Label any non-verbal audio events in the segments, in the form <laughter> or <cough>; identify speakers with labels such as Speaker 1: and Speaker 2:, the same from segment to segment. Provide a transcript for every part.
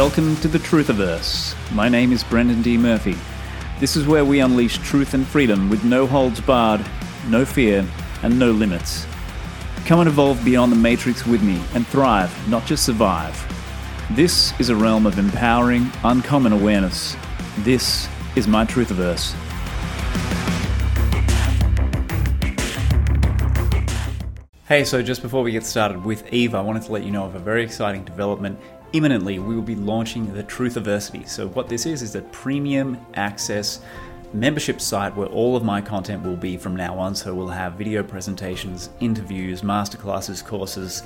Speaker 1: Welcome to the Truthiverse. My name is Brendan D. Murphy. This is where we unleash truth and freedom with no holds barred, no fear, and no limits. Come and evolve beyond the matrix with me and thrive, not just survive. This is a realm of empowering, uncommon awareness. This is my Truthiverse. Hey, so just before we get started with Eve, I wanted to let you know of a very exciting development. Imminently, we will be launching the Truthiversity. So, what this is, is a premium access membership site where all of my content will be from now on. So, we'll have video presentations, interviews, masterclasses, courses,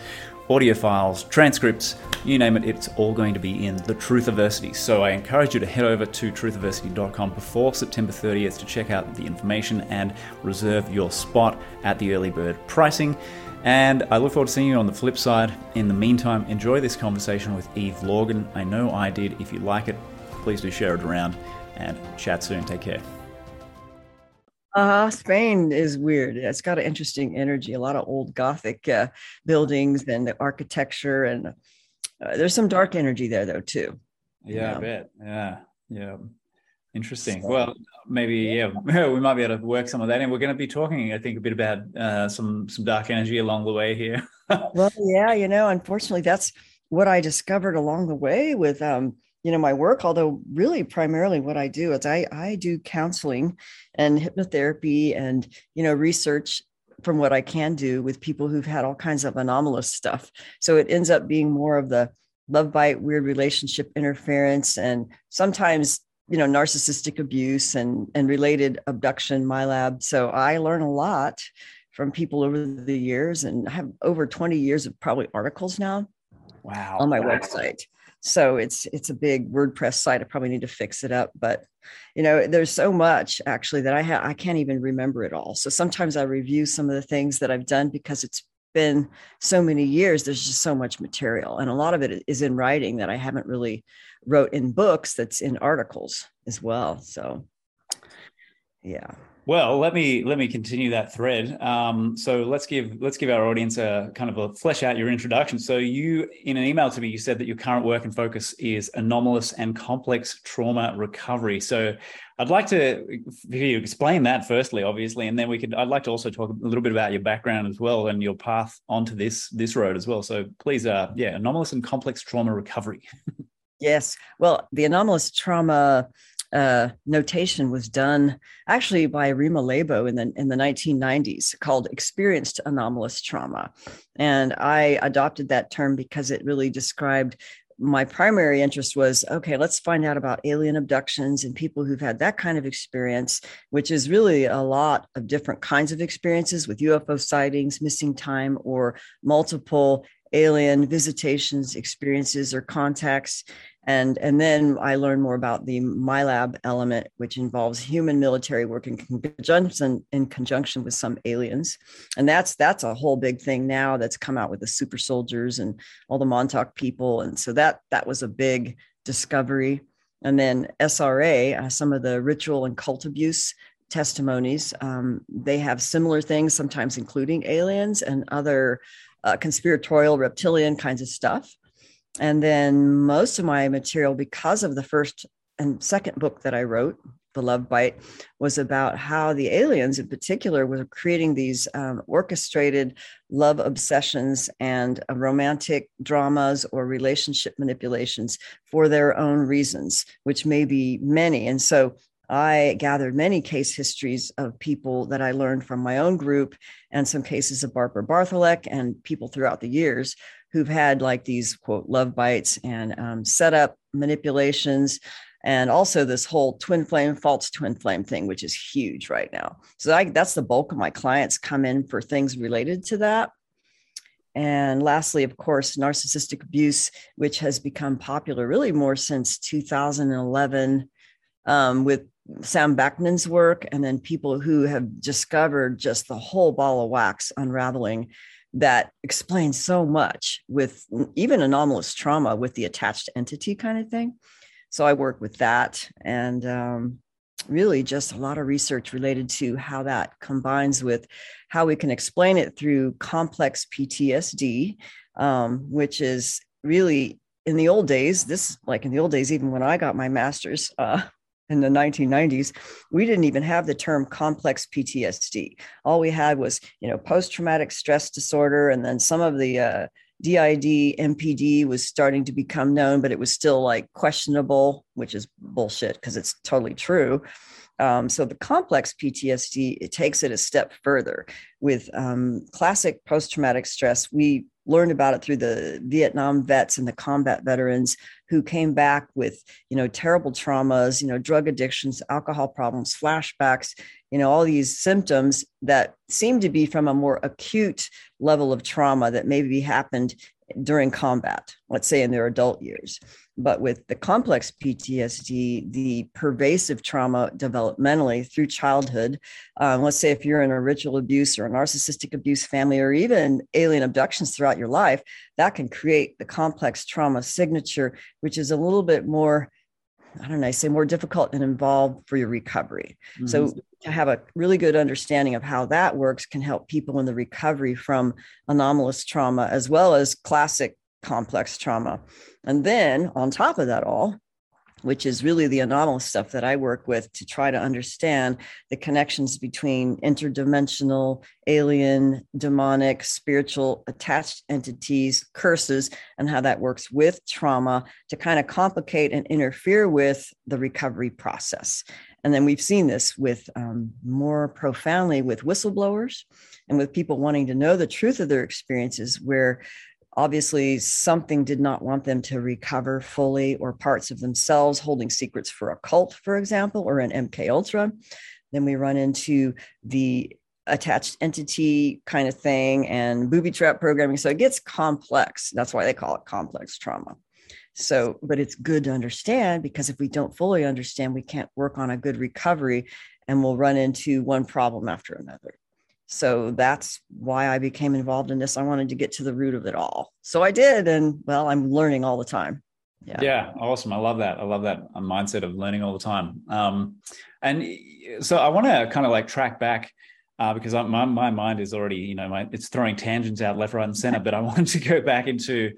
Speaker 1: audio files, transcripts, you name it, it's all going to be in the Truthiversity. So I encourage you to head over to truthiversity.com before September 30th to check out the information and reserve your spot at the early bird pricing. And I look forward to seeing you on the flip side. In the meantime, enjoy this conversation with Eve Lorgen. I know I did. If you like it, please do share it around and chat soon. Take care.
Speaker 2: Uh, Spain is weird. It's got an interesting energy, a lot of old Gothic uh, buildings and the architecture. And uh, there's some dark energy there, though, too.
Speaker 1: Yeah, know? I bet. Yeah. Yeah. Interesting. So, well, maybe yeah, <laughs> we might be able to work some of that in. We're going to be talking, I think, a bit about uh, some some dark energy along the way here. <laughs>
Speaker 2: well, yeah, you know, unfortunately, that's what I discovered along the way with um, you know my work. Although, really, primarily, what I do is I I do counseling and hypnotherapy and you know research from what I can do with people who've had all kinds of anomalous stuff. So it ends up being more of the love bite, weird relationship interference, and sometimes you know narcissistic abuse and and related abduction MILAB. So i learn a lot from people over the years and I have over 20 years of probably articles now
Speaker 1: wow.
Speaker 2: on my
Speaker 1: wow.
Speaker 2: website. So it's it's a big wordpress site. I probably need to fix it up but you know there's so much actually that i ha- i can't even remember it all. So sometimes i review some of the things that i've done because it's been so many years there's just so much material and a lot of it is in writing that i haven't really wrote in books that's in articles as well. So, yeah.
Speaker 1: Well, let me let me continue that thread. Um, so let's give let's give our audience a kind of a flesh out your introduction. So you, in an email to me, you said that your current work and focus is anomalous and complex trauma recovery. So I'd like to you explain that firstly, obviously, and then we could. I'd like to also talk a little bit about your background as well and your path onto this this road as well. So please, uh, yeah, anomalous and complex trauma recovery. <laughs>
Speaker 2: Yes. Well, the anomalous trauma uh, notation was done actually by Rima Laibow in the in the 1990s called experienced anomalous trauma, and I adopted that term because it really described my primary interest was okay let's find out about alien abductions and people who've had that kind of experience which is really a lot of different kinds of experiences with ufo sightings missing time or multiple alien visitations experiences or contacts and and then i learned more about the milab element which involves human military work in conjunction in conjunction with some aliens. And that's that's a whole big thing now that's come out with the super soldiers and all the montauk people. And so that that was a big discovery. And then sra uh, some of the ritual and cult abuse testimonies um, they have similar things sometimes including aliens and other uh, conspiratorial reptilian kinds of stuff and then most of my material, because of the first and second book that I wrote, The Love Bite, was about how the aliens in particular were creating these um, orchestrated love obsessions and uh, romantic dramas or relationship manipulations for their own reasons, which may be many. And so I gathered many case histories of people that I learned from my own group and some cases of Barbara Bartholic and people throughout the years who've had like these quote love bites and um, setup manipulations and also this whole twin flame false twin flame thing which is huge right now. So I, that's the bulk of my clients come in for things related to that. And lastly of course narcissistic abuse which has become popular really more since 2011 um, with sam Vaknin's work and then people who have discovered just the whole ball of wax unraveling that explains so much with even anomalous trauma with the attached entity kind of thing. So I work with that and um, really just a lot of research related to how that combines with how we can explain it through complex PTSD, um, which is really in the old days, this like in the old days, even when I got my master's uh, in the 1990s, we didn't even have the term complex PTSD. All we had was, you know, post traumatic stress disorder, and then some of the uh, DID, MPD was starting to become known, but it was still like questionable, which is bullshit because it's totally true. Um, so the complex PTSD it takes it a step further. With um, classic post-traumatic stress, we learned about it through the Vietnam vets and the combat veterans who came back with you know terrible traumas, you know drug addictions, alcohol problems, flashbacks, you know all these symptoms that seem to be from a more acute level of trauma that maybe happened during combat, let's say in their adult years. But with the complex PTSD, the pervasive trauma developmentally through childhood, um, let's say if you're in a ritual abuse or a narcissistic abuse family, or even alien abductions throughout your life, that can create the complex trauma signature, which is a little bit more I don't know, I say more difficult and involved for your recovery. Mm-hmm. So to have a really good understanding of how that works can help people in the recovery from anomalous trauma as well as classic complex trauma. And then on top of that all, which is really the anomalous stuff that I work with to try to understand the connections between interdimensional, alien, demonic, spiritual attached entities, curses, and how that works with trauma to kind of complicate and interfere with the recovery process. And then we've seen this with um, more profoundly with whistleblowers and with people wanting to know the truth of their experiences, where obviously something did not want them to recover fully or parts of themselves holding secrets for a cult for example or an mk ultra. Then we run into the attached entity kind of thing and booby trap programming. So it gets complex. That's why they call it complex trauma. So but it's good to understand because if we don't fully understand we can't work on a good recovery and we'll run into one problem after another so that's why I became involved in this. I wanted to get to the root of it all. So I did. And well, I'm learning all the time.
Speaker 1: Yeah. Yeah. Awesome. I love that. I love that uh, mindset of learning all the time. Um, and so I want to kind of like track back uh, because I, my, my mind is already, you know, my, it's throwing tangents out left, right, and center. But I <laughs> wanted to go back into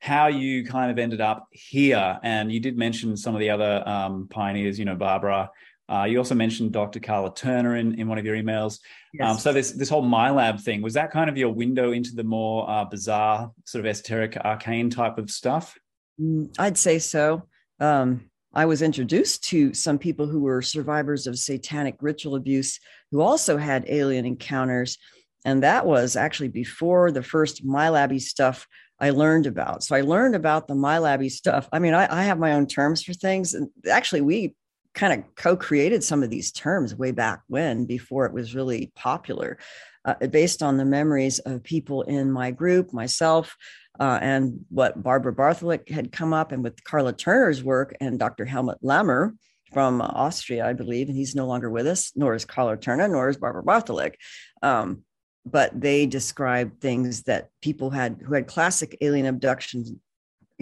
Speaker 1: how you kind of ended up here. And you did mention some of the other um, pioneers, you know, Barbara uh, you also mentioned Dr. Karla Turner in, in one of your emails. Yes. Um, so this this whole MILAB thing was that kind of your window into the more uh, bizarre, sort of esoteric, arcane type of stuff.
Speaker 2: Mm, I'd say so. Um, I was introduced to some people who were survivors of satanic ritual abuse who also had alien encounters, and that was actually before the first MyLabby stuff I learned about. So I learned about the MyLabby stuff. I mean, I, I have my own terms for things, and actually, we kind of co-created some of these terms way back when before it was really popular uh, based on the memories of people in my group myself uh, and what barbara bartholic had come up and with karla turner's work and dr helmut lammer from austria i believe and he's no longer with us nor is karla turner nor is barbara bartholic um, but they described things that people had who had classic alien abductions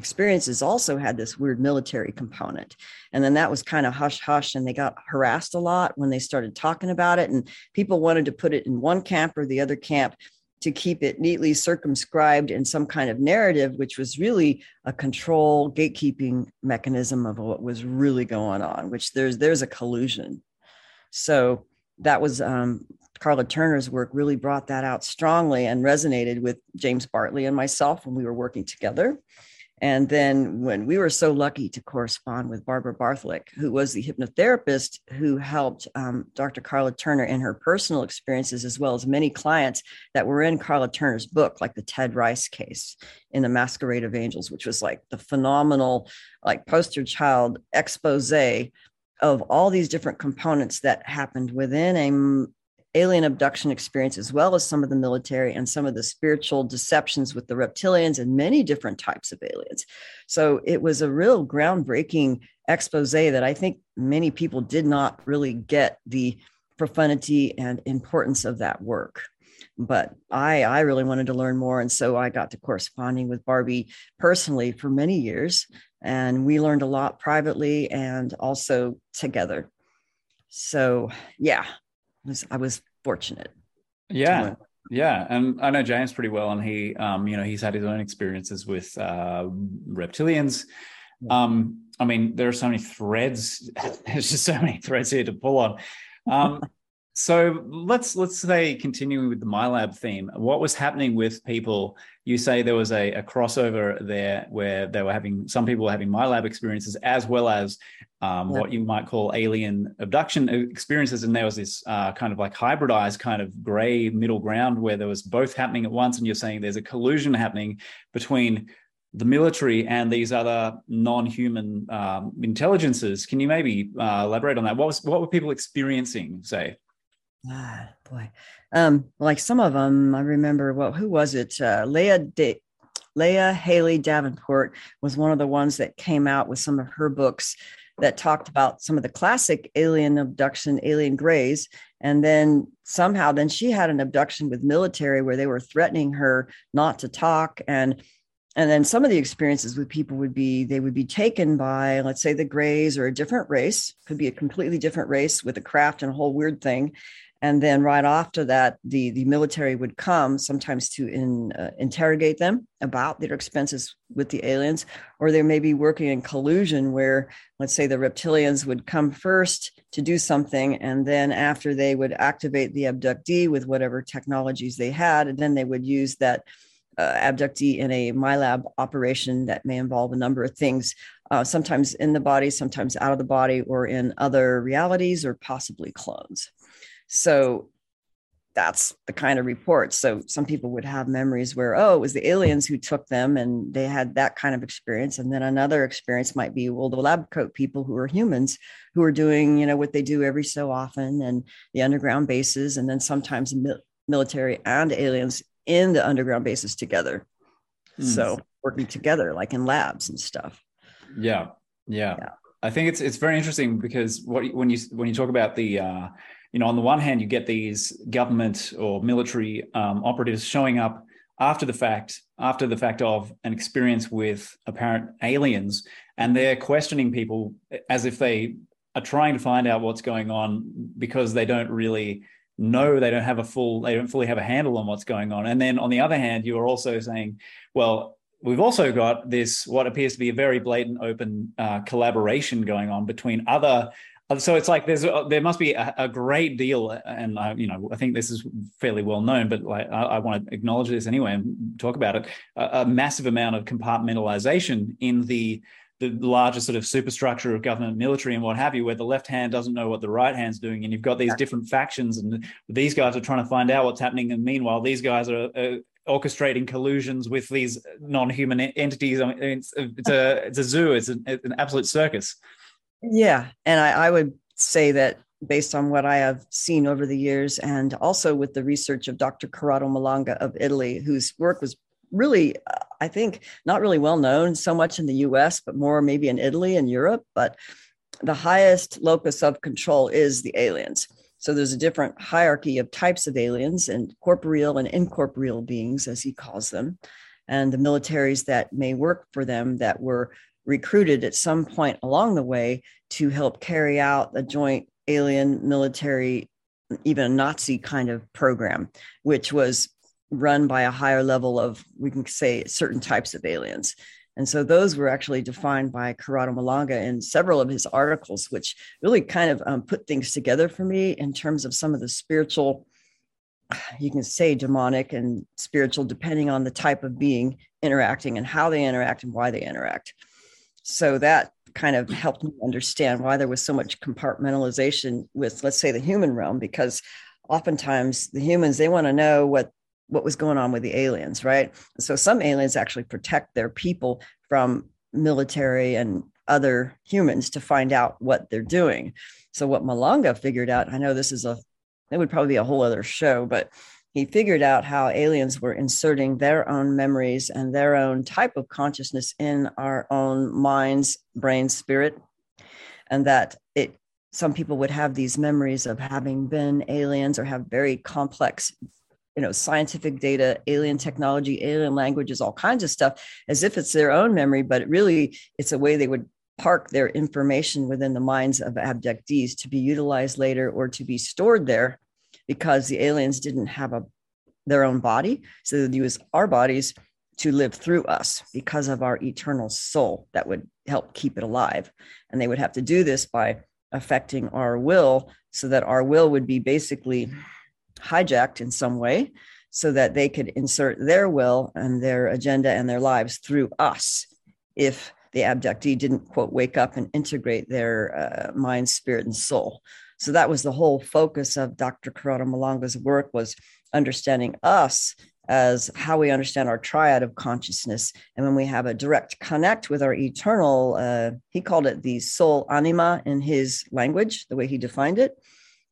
Speaker 2: experiences also had this weird military component. And then that was kind of hush hush, and they got harassed a lot when they started talking about it. And people wanted to put it in one camp or the other camp to keep it neatly circumscribed in some kind of narrative, which was really a control gatekeeping mechanism of what was really going on, which there's there's a collusion. So that was um, Karla Turner's work really brought that out strongly and resonated with James Bartley and myself when we were working together. And then when we were so lucky to correspond with Barbara Bartholic, who was the hypnotherapist who helped um, Dr. Karla Turner in her personal experiences, as well as many clients that were in Karla Turner's book, like the Ted Rice case in the Masquerade of Angels, which was like the phenomenal, like poster child expose of all these different components that happened within a alien abduction experience, as well as some of the military and some of the spiritual deceptions with the reptilians and many different types of aliens. So it was a real groundbreaking expose that I think many people did not really get the profundity and importance of that work but I I really wanted to learn more, and so I got to corresponding with Barbie personally for many years, and we learned a lot privately and also together. So yeah, was I was fortunate.
Speaker 1: Yeah. Yeah, and I know James pretty well, and he, um, you know, he's had his own experiences with uh, reptilians. Um, I mean, there are so many threads. <laughs> There's just so many threads here to pull on. Um, so let's let's say continuing with the MILAB theme, what was happening with people? You say there was a, a crossover there where they were having some people were having MILAB experiences as well as um, yeah. what you might call alien abduction experiences, and there was this uh, kind of like hybridized kind of gray middle ground where there was both happening at once, and you're saying there's a collusion happening between the military and these other non-human um, intelligences. Can you maybe uh, elaborate on that? What was what were people experiencing? Say.
Speaker 2: Ah, boy. Um, like some of them, I remember. Well, who was it? Uh, Leah De- Leah Haley Davenport was one of the ones that came out with some of her books that talked about some of the classic alien abduction, alien grays, and then somehow, then she had an abduction with military where they were threatening her not to talk and and then some of the experiences with people would be they would be taken by let's say the grays or a different race could be a completely different race with a craft and a whole weird thing and then right after that the the military would come sometimes to in, uh, interrogate them about their expenses with the aliens. Or they may be working in collusion where let's say the reptilians would come first to do something and then after they would activate the abductee with whatever technologies they had and then they would use that uh, abductee in a MILAB operation that may involve a number of things uh, sometimes in the body sometimes out of the body or in other realities or possibly clones so that's the kind of reports. So some people would have memories where, oh, it was the aliens who took them and they had that kind of experience. And then another experience might be, well, the lab coat people who are humans who are doing, you know, what they do every so often and the underground bases. And then sometimes military and aliens in the underground bases together. Mm. So working together, like in labs and stuff.
Speaker 1: Yeah. Yeah. yeah. I think it's, it's very interesting because what, when you, when you talk about the, uh, you know, on the one hand, you get these government or military um, operatives showing up after the fact, after the fact of an experience with apparent aliens, and they're questioning people as if they are trying to find out what's going on because they don't really know they don't have a full they don't fully have a handle on what's going on. And then on the other hand you are also saying well we've also got this what appears to be a very blatant open uh, collaboration going on between other so it's like there's uh, there must be a, a great deal, and I, you know I think this is fairly well known, but like I, I want to acknowledge this anyway and talk about it. A, a, massive amount of compartmentalization in the the larger sort of superstructure of government, military, and what have you, where the left hand doesn't know what the right hand's doing, and you've got these different factions, and these guys are trying to find out what's happening, and meanwhile these guys are. are orchestrating collusions with these non-human entities. I mean, it's, it's a it's a zoo. It's an, it's an absolute circus.
Speaker 2: Yeah. And I, I would say that based on what I have seen over the years, and also with the research of Dr. Corrado Malanga of Italy, whose work was really, I think, not really well known so much in the US, but more maybe in Italy and Europe. But the highest locus of control is the aliens. So there's a different hierarchy of types of aliens and corporeal and incorporeal beings, as he calls them, and the militaries that may work for them that were recruited at some point along the way to help carry out a joint alien military, even a Nazi kind of program, which was run by a higher level of, we can say, certain types of aliens. And so those were actually defined by Corrado Malanga in several of his articles, which really kind of um, put things together for me in terms of some of the spiritual, you can say demonic and spiritual, depending on the type of being interacting and how they interact and why they interact so that kind of helped me understand why there was so much compartmentalization with let's say the human realm because oftentimes the humans they want to know what what was going on with the aliens right? So some aliens actually protect their people from military and other humans to find out what they're doing. So what malanga figured out i know this is a it would probably be a whole other show but he figured out how aliens were inserting their own memories and their own type of consciousness in our own minds, brain, spirit, and that it some people would have these memories of having been aliens or have very complex you know scientific data alien technology alien languages all kinds of stuff as if it's their own memory but really it's a way they would park their information within the minds of abductees to be utilized later or to be stored there because the aliens didn't have a their own body. So they use our bodies to live through us because of our eternal soul that would help keep it alive. And they would have to do this by affecting our will so that our will would be basically hijacked in some way so that they could insert their will and their agenda and their lives through us if the abductee didn't quote wake up and integrate their uh, mind spirit and soul so that was the whole focus of dr corrado Malanga's work was understanding us as how we understand our triad of consciousness and when we have a direct connect with our eternal uh, he called it the soul anima in his language the way he defined it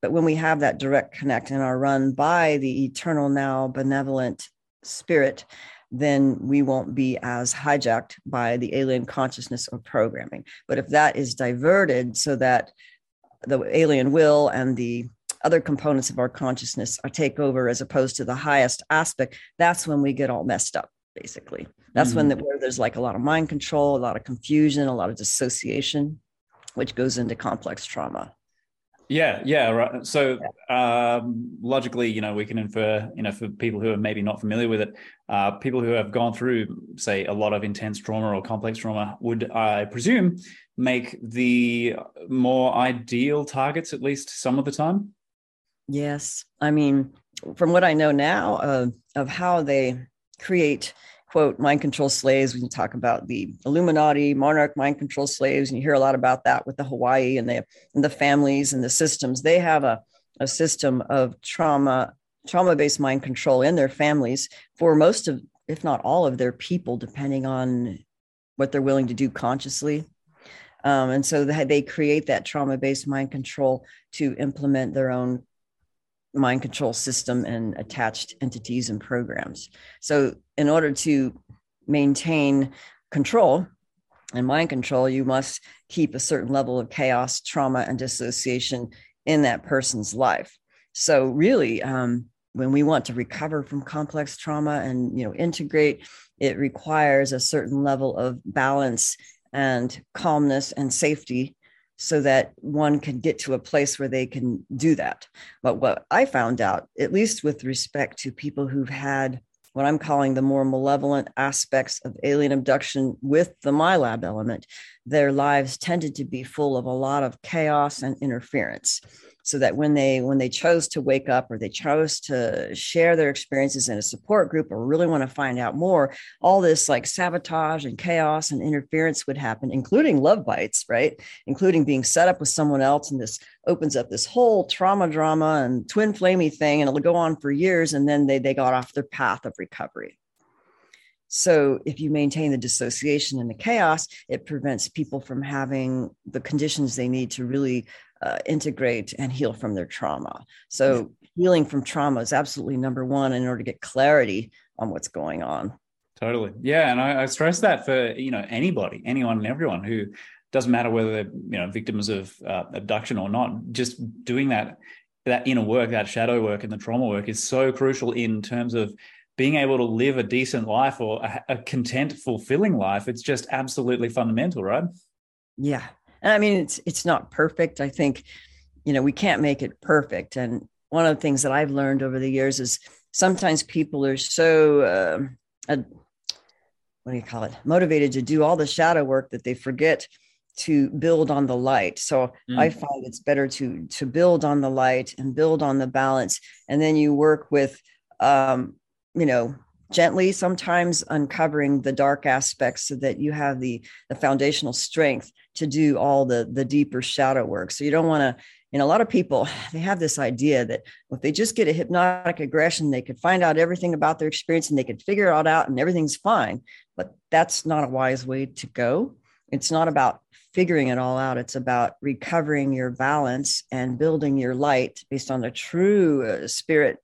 Speaker 2: but when we have that direct connect and are run by the eternal now benevolent spirit, then we won't be as hijacked by the alien consciousness or programming. But if that is diverted so that the alien will and the other components of our consciousness are take over as opposed to the highest aspect, that's when we get all messed up, basically. That's mm-hmm. when the, where there's like a lot of mind control, a lot of confusion, a lot of dissociation, which goes into complex trauma.
Speaker 1: Yeah, yeah, right. So um, logically, you know, we can infer, you know, for people who are maybe not familiar with it, uh, people who have gone through, say, a lot of intense trauma or complex trauma would, I presume, make the more ideal targets at least some of the time.
Speaker 2: Yes, I mean, from what I know now uh, of how they create quote mind control slaves we can talk about the illuminati monarch mind control slaves and you hear a lot about that with the hawaii and the and the families and the systems. They have a, a system of trauma trauma based mind control in their families for most of if not all of their people depending on what they're willing to do consciously um, and so they, create that trauma based mind control to implement their own mind control system and attached entities and programs. So, in order to maintain control and mind control, you must keep a certain level of chaos, trauma, and dissociation in that person's life. So, really, um, when we want to recover from complex trauma and you know integrate, it requires a certain level of balance and calmness and safety so that one can get to a place where they can do that. But what I found out, at least with respect to people who've had what I'm calling the more malevolent aspects of alien abduction with the MILAB element, their lives tended to be full of a lot of chaos and interference so that when they when they chose to wake up or they chose to share their experiences in a support group or really want to find out more all this like sabotage and chaos and interference would happen including love bites right? Including being set up with someone else and this opens up this whole trauma drama and twin flamey thing and it'll go on for years and then they they got off their path of recovery. So, if you maintain the dissociation and the chaos, it prevents people from having the conditions they need to really uh, integrate and heal from their trauma. So, healing from trauma is absolutely number one in order to get clarity on what's going on.
Speaker 1: Totally. Yeah. And I, I stress that for, you know, anybody, anyone and everyone who doesn't matter whether they're, you know, victims of uh, abduction or not, just doing that, that inner work, that shadow work and the trauma work is so crucial in terms of being able to live a decent life or a, a content, fulfilling life. It's just absolutely fundamental, right?
Speaker 2: Yeah, and I mean, it's it's not perfect. I think, you know, we can't make it perfect. And one of the things that I've learned over the years is sometimes people are so uh, uh, what do you call it motivated to do all the shadow work that they forget to build on the light so mm. i find it's better to to build on the light and build on the balance and then you work with um you know gently sometimes uncovering the dark aspects so that you have the the foundational strength to do all the the deeper shadow work. So you don't want to know a lot of people <sighs> they have this idea that if they just get a hypnotic regression they could find out everything about their experience and they could figure it all out and everything's fine. But that's not a wise way to go. It's not about figuring it all out. It's about recovering your balance and building your light based on the true uh, spirit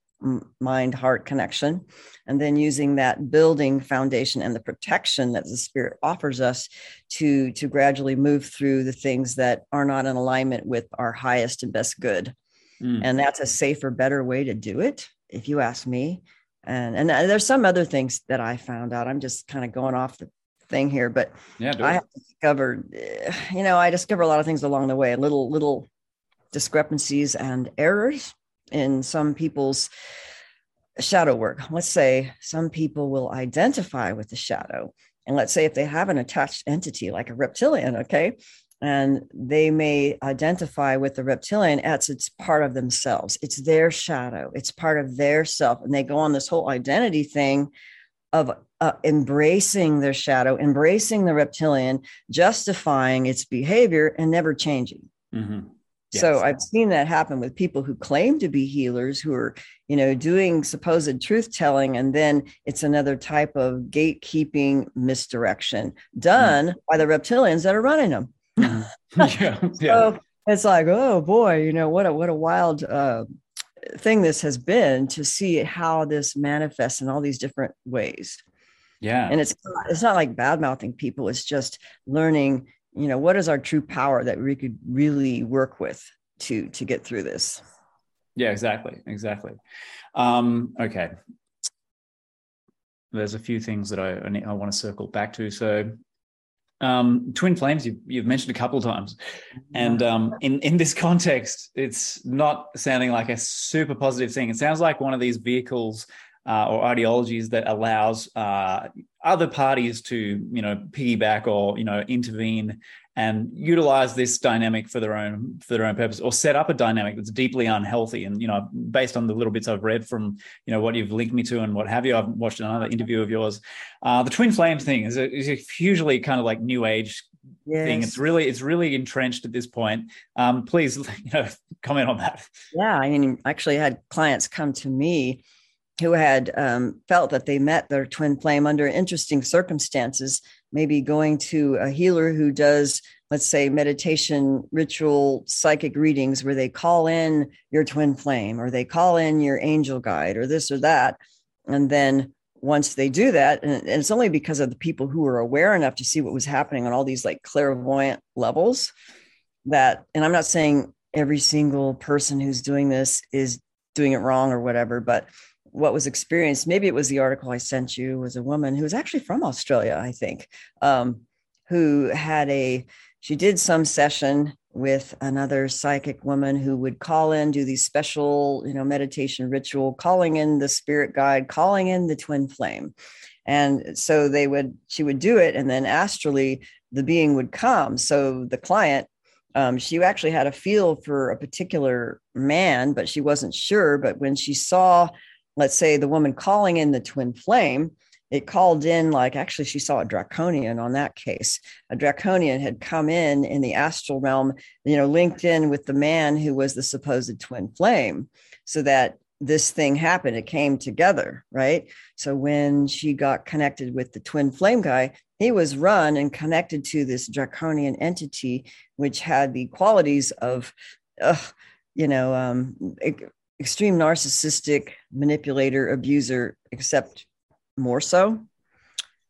Speaker 2: mind heart connection. And then using that building foundation and the protection that the spirit offers us to to gradually move through the things that are not in alignment with our highest and best good. Mm. and that's a safer better way to do it if you ask me. And and there's some other things that i found out. I'm just kind of going off the thing here but yeah i have discovered you know i discover a lot of things along the way little little discrepancies and errors in some people's shadow work. Let's say some people will identify with the shadow. And let's say if they have an attached entity like a reptilian, okay, and they may identify with the reptilian as it's part of themselves. It's their shadow, it's part of their self. And they go on this whole identity thing of uh, embracing their shadow, embracing the reptilian, justifying its behavior, and never changing. Mm-hmm. Yes. So I've seen that happen with people who claim to be healers who are, you know, doing supposed truth telling, and then it's another type of gatekeeping misdirection done mm-hmm. by the reptilians that are running them. Mm-hmm. <laughs> yeah, yeah. So it's like, oh boy, you know what a what a wild uh, thing this has been to see how this manifests in all these different ways.
Speaker 1: Yeah,
Speaker 2: and it's it's not like bad mouthing people; it's just learning you know what is our true power that we could really work with to to get through this?
Speaker 1: Yeah exactly exactly. Um okay. There's a few things that i i want to circle back to. So um twin flames you've, you've mentioned a couple times. And um in in this context it's not sounding like a super positive thing. It sounds like one of these vehicles uh, or ideologies that allows uh, other parties to you know piggyback or you know intervene and utilize this dynamic for their own for their own purpose or set up a dynamic that's deeply unhealthy. And you know based on the little bits i've read from you know what you've linked me to and what have you i've watched another interview of yours. Uh, the twin flames thing is a, is a hugely kind of like new age yes. thing. It's really it's really entrenched at this point. Um, please <laughs> you know comment on that.
Speaker 2: Yeah i mean actually had clients come to me who had um, felt that they met their twin flame under interesting circumstances, maybe going to a healer who does, let's say, meditation, ritual, psychic readings, where they call in your twin flame or they call in your angel guide or this or that. And then once they do that, and it's only because of the people who were aware enough to see what was happening on all these like clairvoyant levels that, and I'm not saying every single person who's doing this is doing it wrong or whatever, but what was experienced. Maybe it was the article i sent you was a woman who was actually from australia i think um, who had a she did some session with another psychic woman who would call in do these special you know meditation ritual calling in the spirit guide calling in the twin flame. And so they would she would do it and then astrally the being would come. So the client um, she actually had a feel for a particular man but she wasn't sure. But when she saw let's say the woman calling in the twin flame it called in like actually she saw a draconian on that case. A draconian had come in in the astral realm you know linked in with the man who was the supposed twin flame. So that this thing happened it came together right? So when she got connected with the twin flame guy he was run and connected to this draconian entity which had the qualities of uh, you know um, extreme narcissistic manipulator abuser except more so.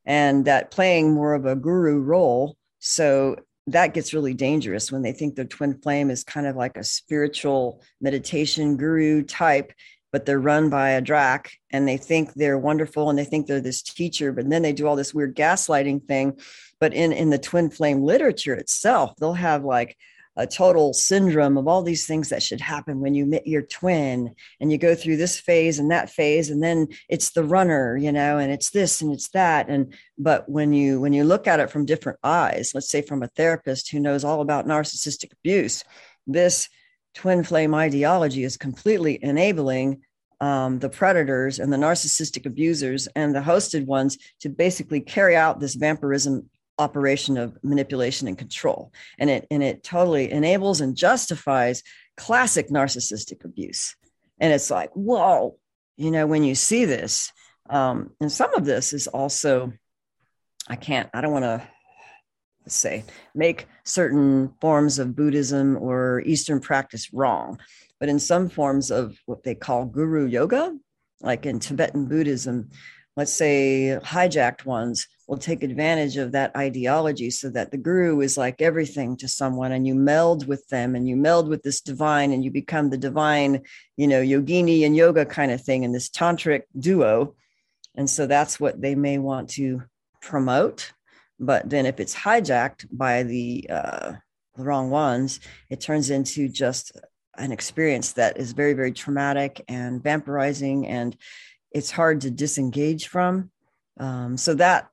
Speaker 2: And that playing more of a guru role so that gets really dangerous when they think their twin flame is kind of like a spiritual meditation guru type but they're run by a drac and they think they're wonderful and they think they're this teacher but then they do all this weird gaslighting thing. But in in the twin flame literature itself they'll have like a total syndrome of all these things that should happen when you meet your twin and you go through this phase and that phase and then it's the runner you know and it's this and it's that. And but when you when you look at it from different eyes let's say from a therapist who knows all about narcissistic abuse this twin flame ideology is completely enabling um, the predators and the narcissistic abusers and the hosted ones to basically carry out this vampirism operation of manipulation and control. And it and it totally enables and justifies classic narcissistic abuse. And it's like whoa you know when you see this um, and some of this is also i can't i don't want to say make certain forms of buddhism or eastern practice wrong. But in some forms of what they call guru yoga like in tibetan buddhism let's say hijacked ones will take advantage of that ideology so that the guru is like everything to someone and you meld with them and you meld with this divine and you become the divine you know yogini and yoga kind of thing in this tantric duo. And so that's what they may want to promote. But then if it's hijacked by the uh, the wrong ones it turns into just an experience that is very very traumatic and vampirizing and it's hard to disengage from. Um, so that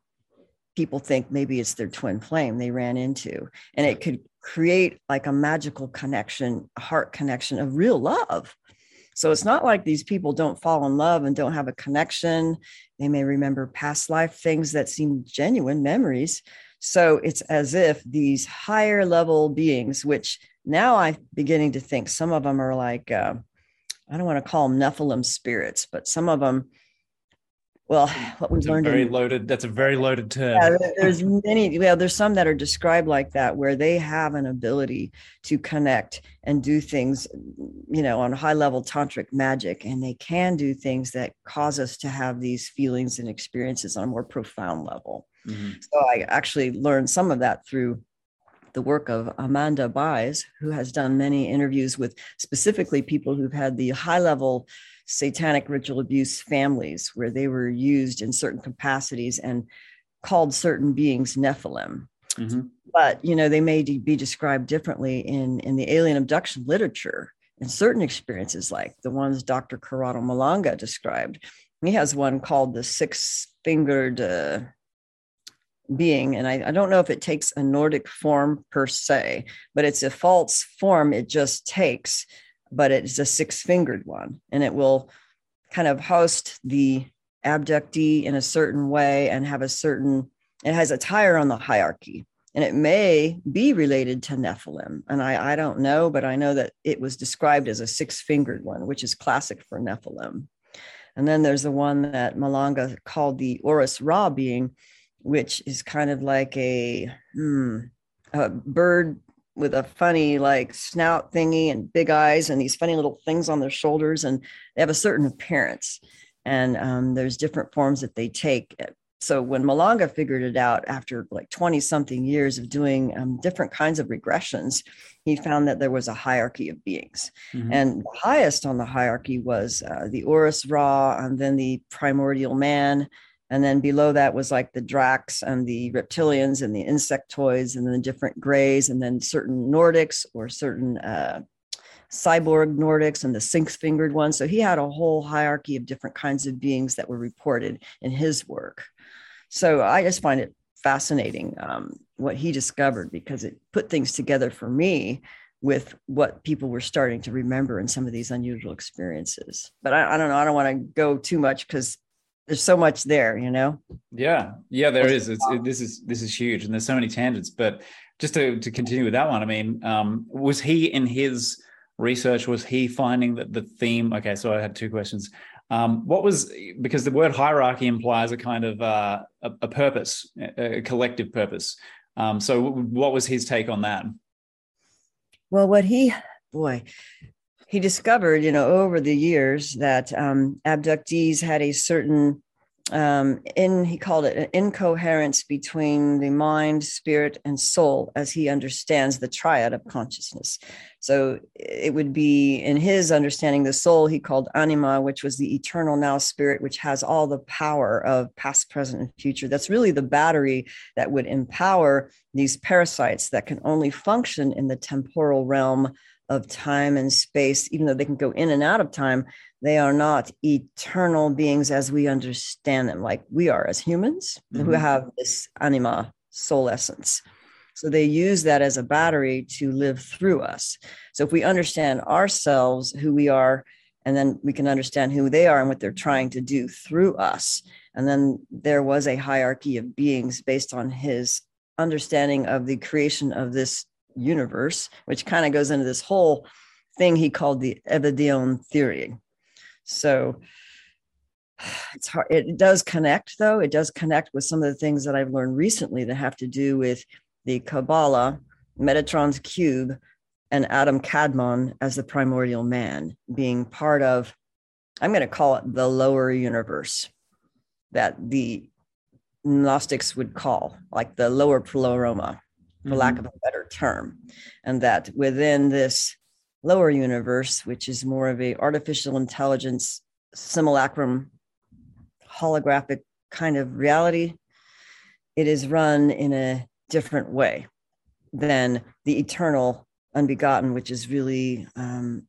Speaker 2: people think maybe it's their twin flame they ran into, and it could create like a magical connection, a heart connection of real love. So it's not like these people don't fall in love and don't have a connection. They may remember past life things that seem genuine memories. So it's as if these higher level beings, which now I'm beginning to think some of them are like, uh, I don't want to call them Nephilim spirits, but some of them well what we've learned
Speaker 1: very
Speaker 2: in,
Speaker 1: loaded that's a very loaded term
Speaker 2: yeah, there's many well there's some that are described like that where they have an ability to connect and do things you know on high level tantric magic and they can do things that cause us to have these feelings and experiences on a more profound level mm-hmm. so i actually learned some of that through the work of Amanda Byes, who has done many interviews with specifically people who've had the high level satanic ritual abuse families where they were used in certain capacities and called certain beings Nephilim. Mm-hmm. But you know, they may be described differently in in the alien abduction literature. and certain experiences, like the ones Dr. Corrado Malanga described, he has one called the six-fingered uh, being, and I, I don't know if it takes a Nordic form per se, but it's a false form. It just takes but it's a six fingered one and it will kind of host the abductee in a certain way and have a certain, it has a tire on the hierarchy. And it may be related to Nephilim. And I, I don't know, but I know that it was described as a six fingered one, which is classic for Nephilim. And then there's the one that Malanga called the Horus Ra being, which is kind of like a, hmm, a bird with a funny like snout thingy and big eyes and these funny little things on their shoulders and they have a certain appearance. And um, there's different forms that they take. So when malanga figured it out after like 20 something years of doing um, different kinds of regressions he found that there was a hierarchy of beings. Mm-hmm. and the highest on the hierarchy was uh, the Horus Ra and then the primordial man and then below that was like the Dracs and the reptilians and the insectoids and then the different grays and then certain Nordics or certain uh, cyborg Nordics and the six fingered ones. So he had a whole hierarchy of different kinds of beings that were reported in his work. So I just find it fascinating um, what he discovered because it put things together for me with what people were starting to remember in some of these unusual experiences. But I, I don't know. I don't want to go too much because there's so much there, you know.
Speaker 1: Yeah, yeah, there is. It's, it, this is this is huge, and there's so many tangents. But just to to continue with that one, I mean, um, was he in his research was he finding that the theme? Okay, so I had two questions. Um, what was because the word hierarchy implies a kind of uh, a, a, purpose, a collective purpose. Um, so, what was his take on that?
Speaker 2: Well, what he boy, he discovered, you know, over the years that um, abductees had a certain, um, in he called it an incoherence between the mind, spirit, and soul, as he understands the triad of consciousness. So it would be in his understanding, the soul he called anima, which was the eternal now spirit, which has all the power of past, present, and future. That's really the battery that would empower these parasites that can only function in the temporal realm of time and space, even though they can go in and out of time, they are not eternal beings as we understand them, like we are as humans mm-hmm. who have this anima, soul essence. So they use that as a battery to live through us. So if we understand ourselves, who we are, and then we can understand who they are and what they're trying to do through us. And then there was a hierarchy of beings based on his understanding of the creation of this universe, which kind of goes into this whole thing he called the Evedion theory. So it's hard. It does connect, though. It does connect with some of the things that I've learned recently that have to do with the Kabbalah, Metatron's cube, and Adam Kadmon as the primordial man being part of, I'm going to call it the lower universe that the Gnostics would call like the lower pleroma for mm-hmm. lack of a better term, and that within this lower universe, which is more of a artificial intelligence simulacrum holographic kind of reality, it is run in a different way than the eternal unbegotten, which is really um,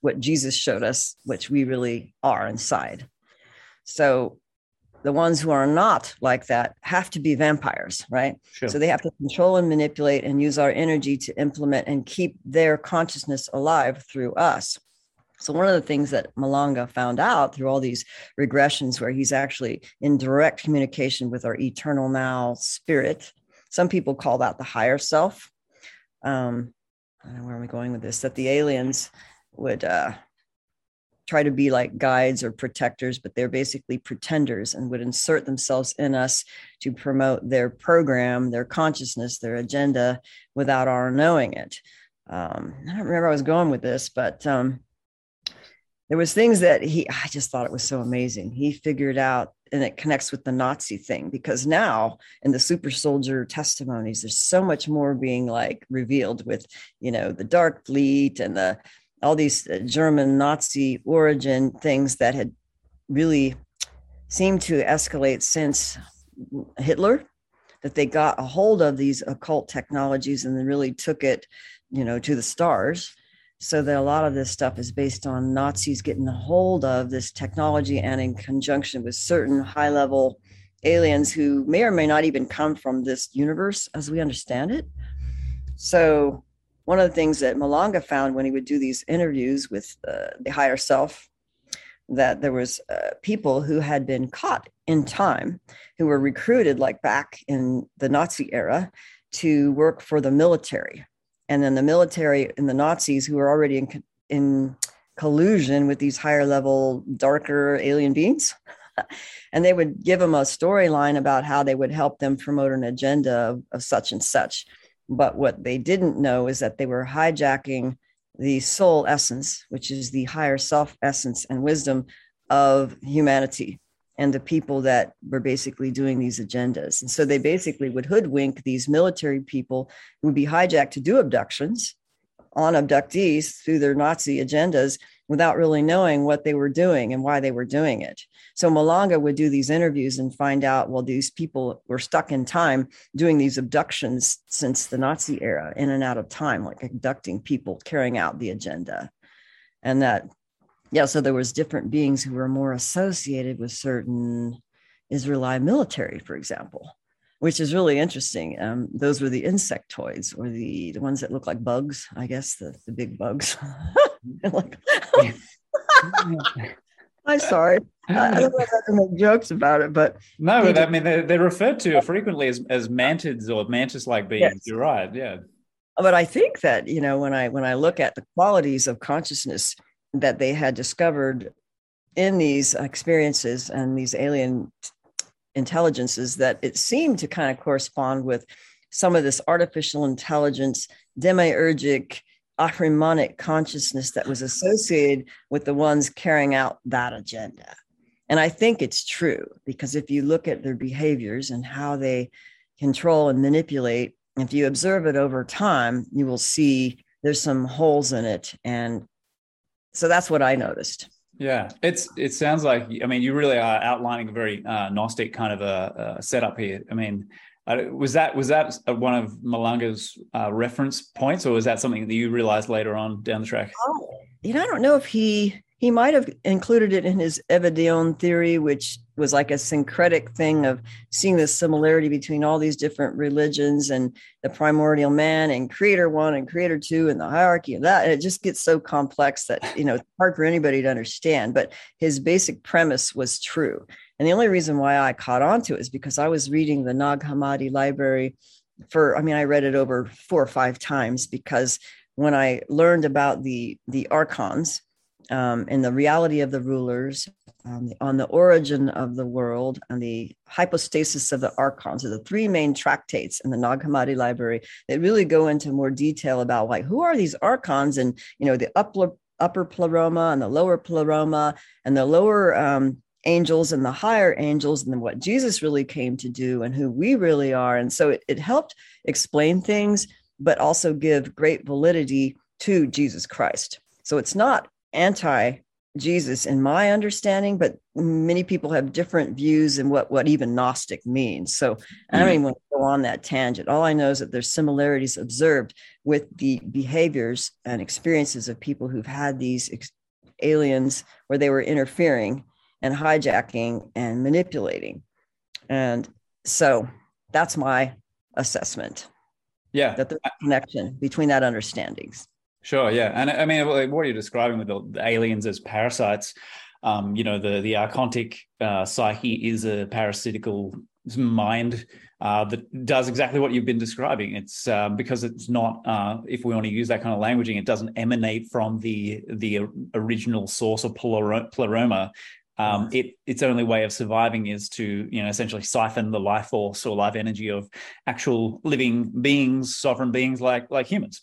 Speaker 2: what Jesus showed us, which we really are inside. So the ones who are not like that have to be vampires, right? Sure. So they have to control and manipulate and use our energy to implement and keep their consciousness alive through us. So, one of the things that Malanga found out through all these regressions, where he's actually in direct communication with our eternal now spirit, some people call that the higher self. Um, I don't know where am I going with this? That the aliens would uh, try to be like guides or protectors, but they're basically pretenders and would insert themselves in us to promote their program, their consciousness, their agenda without our knowing it. Um, I don't remember I was going with this, but um, there was things that he i just thought it was so amazing he figured out and it connects with the nazi thing because now in the super soldier testimonies there's so much more being like revealed with you know the dark fleet and the all these uh, german nazi origin things that had really seemed to escalate since hitler that they got a hold of these occult technologies and then really took it you know to the stars so that a lot of this stuff is based on Nazis getting a hold of this technology and in conjunction with certain high level aliens who may or may not even come from this universe as we understand it. So, one of the things that Malanga found when he would do these interviews with uh, the higher self that there was uh, people who had been caught in time who were recruited like back in the Nazi era to work for the military. And then the military and the Nazis who were already in in collusion with these higher level darker alien beings. <laughs> And they would give them a storyline about how they would help them promote an agenda of, of, such and such but what they didn't know is that they were hijacking the soul essence which is the higher self essence and wisdom of humanity and the people that were basically doing these agendas. And so they basically would hoodwink these military people who would be hijacked to do abductions on abductees through their Nazi agendas without really knowing what they were doing and why they were doing it. So Malanga would do these interviews and find out, well, these people were stuck in time doing these abductions since the Nazi era, in and out of time, like abducting people, carrying out the agenda. And that yeah, so there was different beings who were more associated with certain Israeli military, for example, which is really interesting. Um, those were the insectoids or the, the ones that look like bugs, I guess, the, the big bugs. <laughs> <laughs> like, <laughs> I'm sorry. I don't know if I can make jokes about it, but
Speaker 1: no, but I mean they're, they're referred to frequently as, as mantids or mantis-like beings. Yes. You're right, yeah.
Speaker 2: But I think that you know when I when I look at the qualities of consciousness that they had discovered in these experiences and these alien intelligences that it seemed to kind of correspond with some of this artificial intelligence, demiurgic, Ahrimanic consciousness that was associated with the ones carrying out that agenda. And I think it's true because if you look at their behaviors and how they control and manipulate, if you observe it over time, you will see there's some holes in it. And so that's what I noticed.
Speaker 1: Yeah, it's it sounds like I mean you really are outlining a very uh, gnostic kind of a, a setup here. I mean, was that was that one of Malanga's uh, reference points, or was that something that you realized later on down the track?
Speaker 2: Oh, you know, I don't know if he he might have included it in his Evangelion theory, which was like a syncretic thing of seeing the similarity between all these different religions and the primordial man and creator one and creator two and the hierarchy of that. And it just gets so complex that, you know, it's hard for anybody to understand. But his basic premise was true. And the only reason why I caught on to it is because I was reading the Nag Hammadi library for, I mean, I read it over four or five times because when I learned about the the archons, um, in the reality of the rulers, um, on the origin of the world, and the hypostasis of the archons, are the three main tractates in the Nag Hammadi library that really go into more detail about like who are these archons and you know the upper upper pleroma and the lower pleroma and the lower um, angels and the higher angels and what Jesus really came to do and who we really are. And so it, it helped explain things, but also give great validity to Jesus Christ. So it's not anti Jesus in my understanding, but many people have different views in what, what even Gnostic means. So I don't mm. even want to go on that tangent. All I know is that there's similarities observed with the behaviors and experiences of people who've had these ex- aliens where they were interfering and hijacking and manipulating. And so that's my assessment.
Speaker 1: Yeah.
Speaker 2: That there's a connection between that understandings.
Speaker 1: Sure. Yeah. And I mean, what you're describing with the aliens as parasites, um, you know, the, the archontic uh, psyche is a parasitical mind uh, that does exactly what you've been describing. It's uh, because it's not, uh, if we want to use that kind of languaging, it doesn't emanate from the the original source of pleroma. Um, it its only way of surviving is to you know essentially siphon the life force or life energy of actual living beings, sovereign beings like like humans.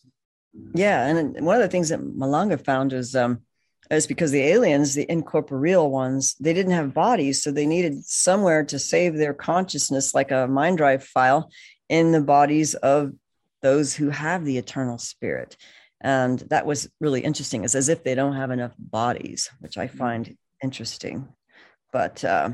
Speaker 2: Yeah, and one of the things that Malanga found is um, is because the aliens, the incorporeal ones, they didn't have bodies, so they needed somewhere to save their consciousness, like a mind drive file, in the bodies of those who have the eternal spirit. And that was really interesting. It's as if they don't have enough bodies, which I find interesting. But uh,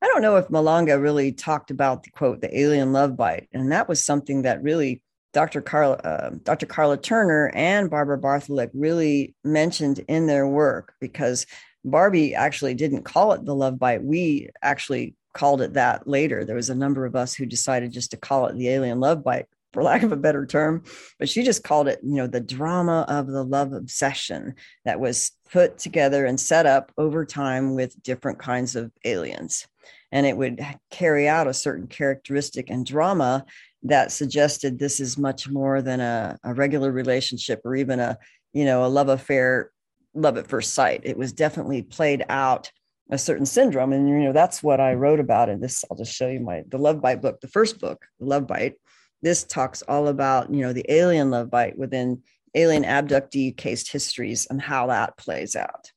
Speaker 2: I don't know if Malanga really talked about the quote, the alien love bite. And that was something that really Dr. Karla, uh, Dr. Karla Turner and Barbara Bartholic really mentioned in their work because Barbie actually didn't call it the love bite. We actually called it that later. There was a number of us who decided just to call it the alien love bite for <laughs> lack of a better term, but she just called it, you know, the drama of the love obsession that was put together and set up over time with different kinds of aliens. And it would carry out a certain characteristic and drama that suggested this is much more than a, a regular relationship or even a, you know, a love affair, love at first sight. It was definitely played out a certain syndrome. And, you know, that's what I wrote about in this. I'll just show you my, the Love Bite book, the first book, Love Bite this talks all about you know the alien love bite within alien abductee cased histories and how that plays out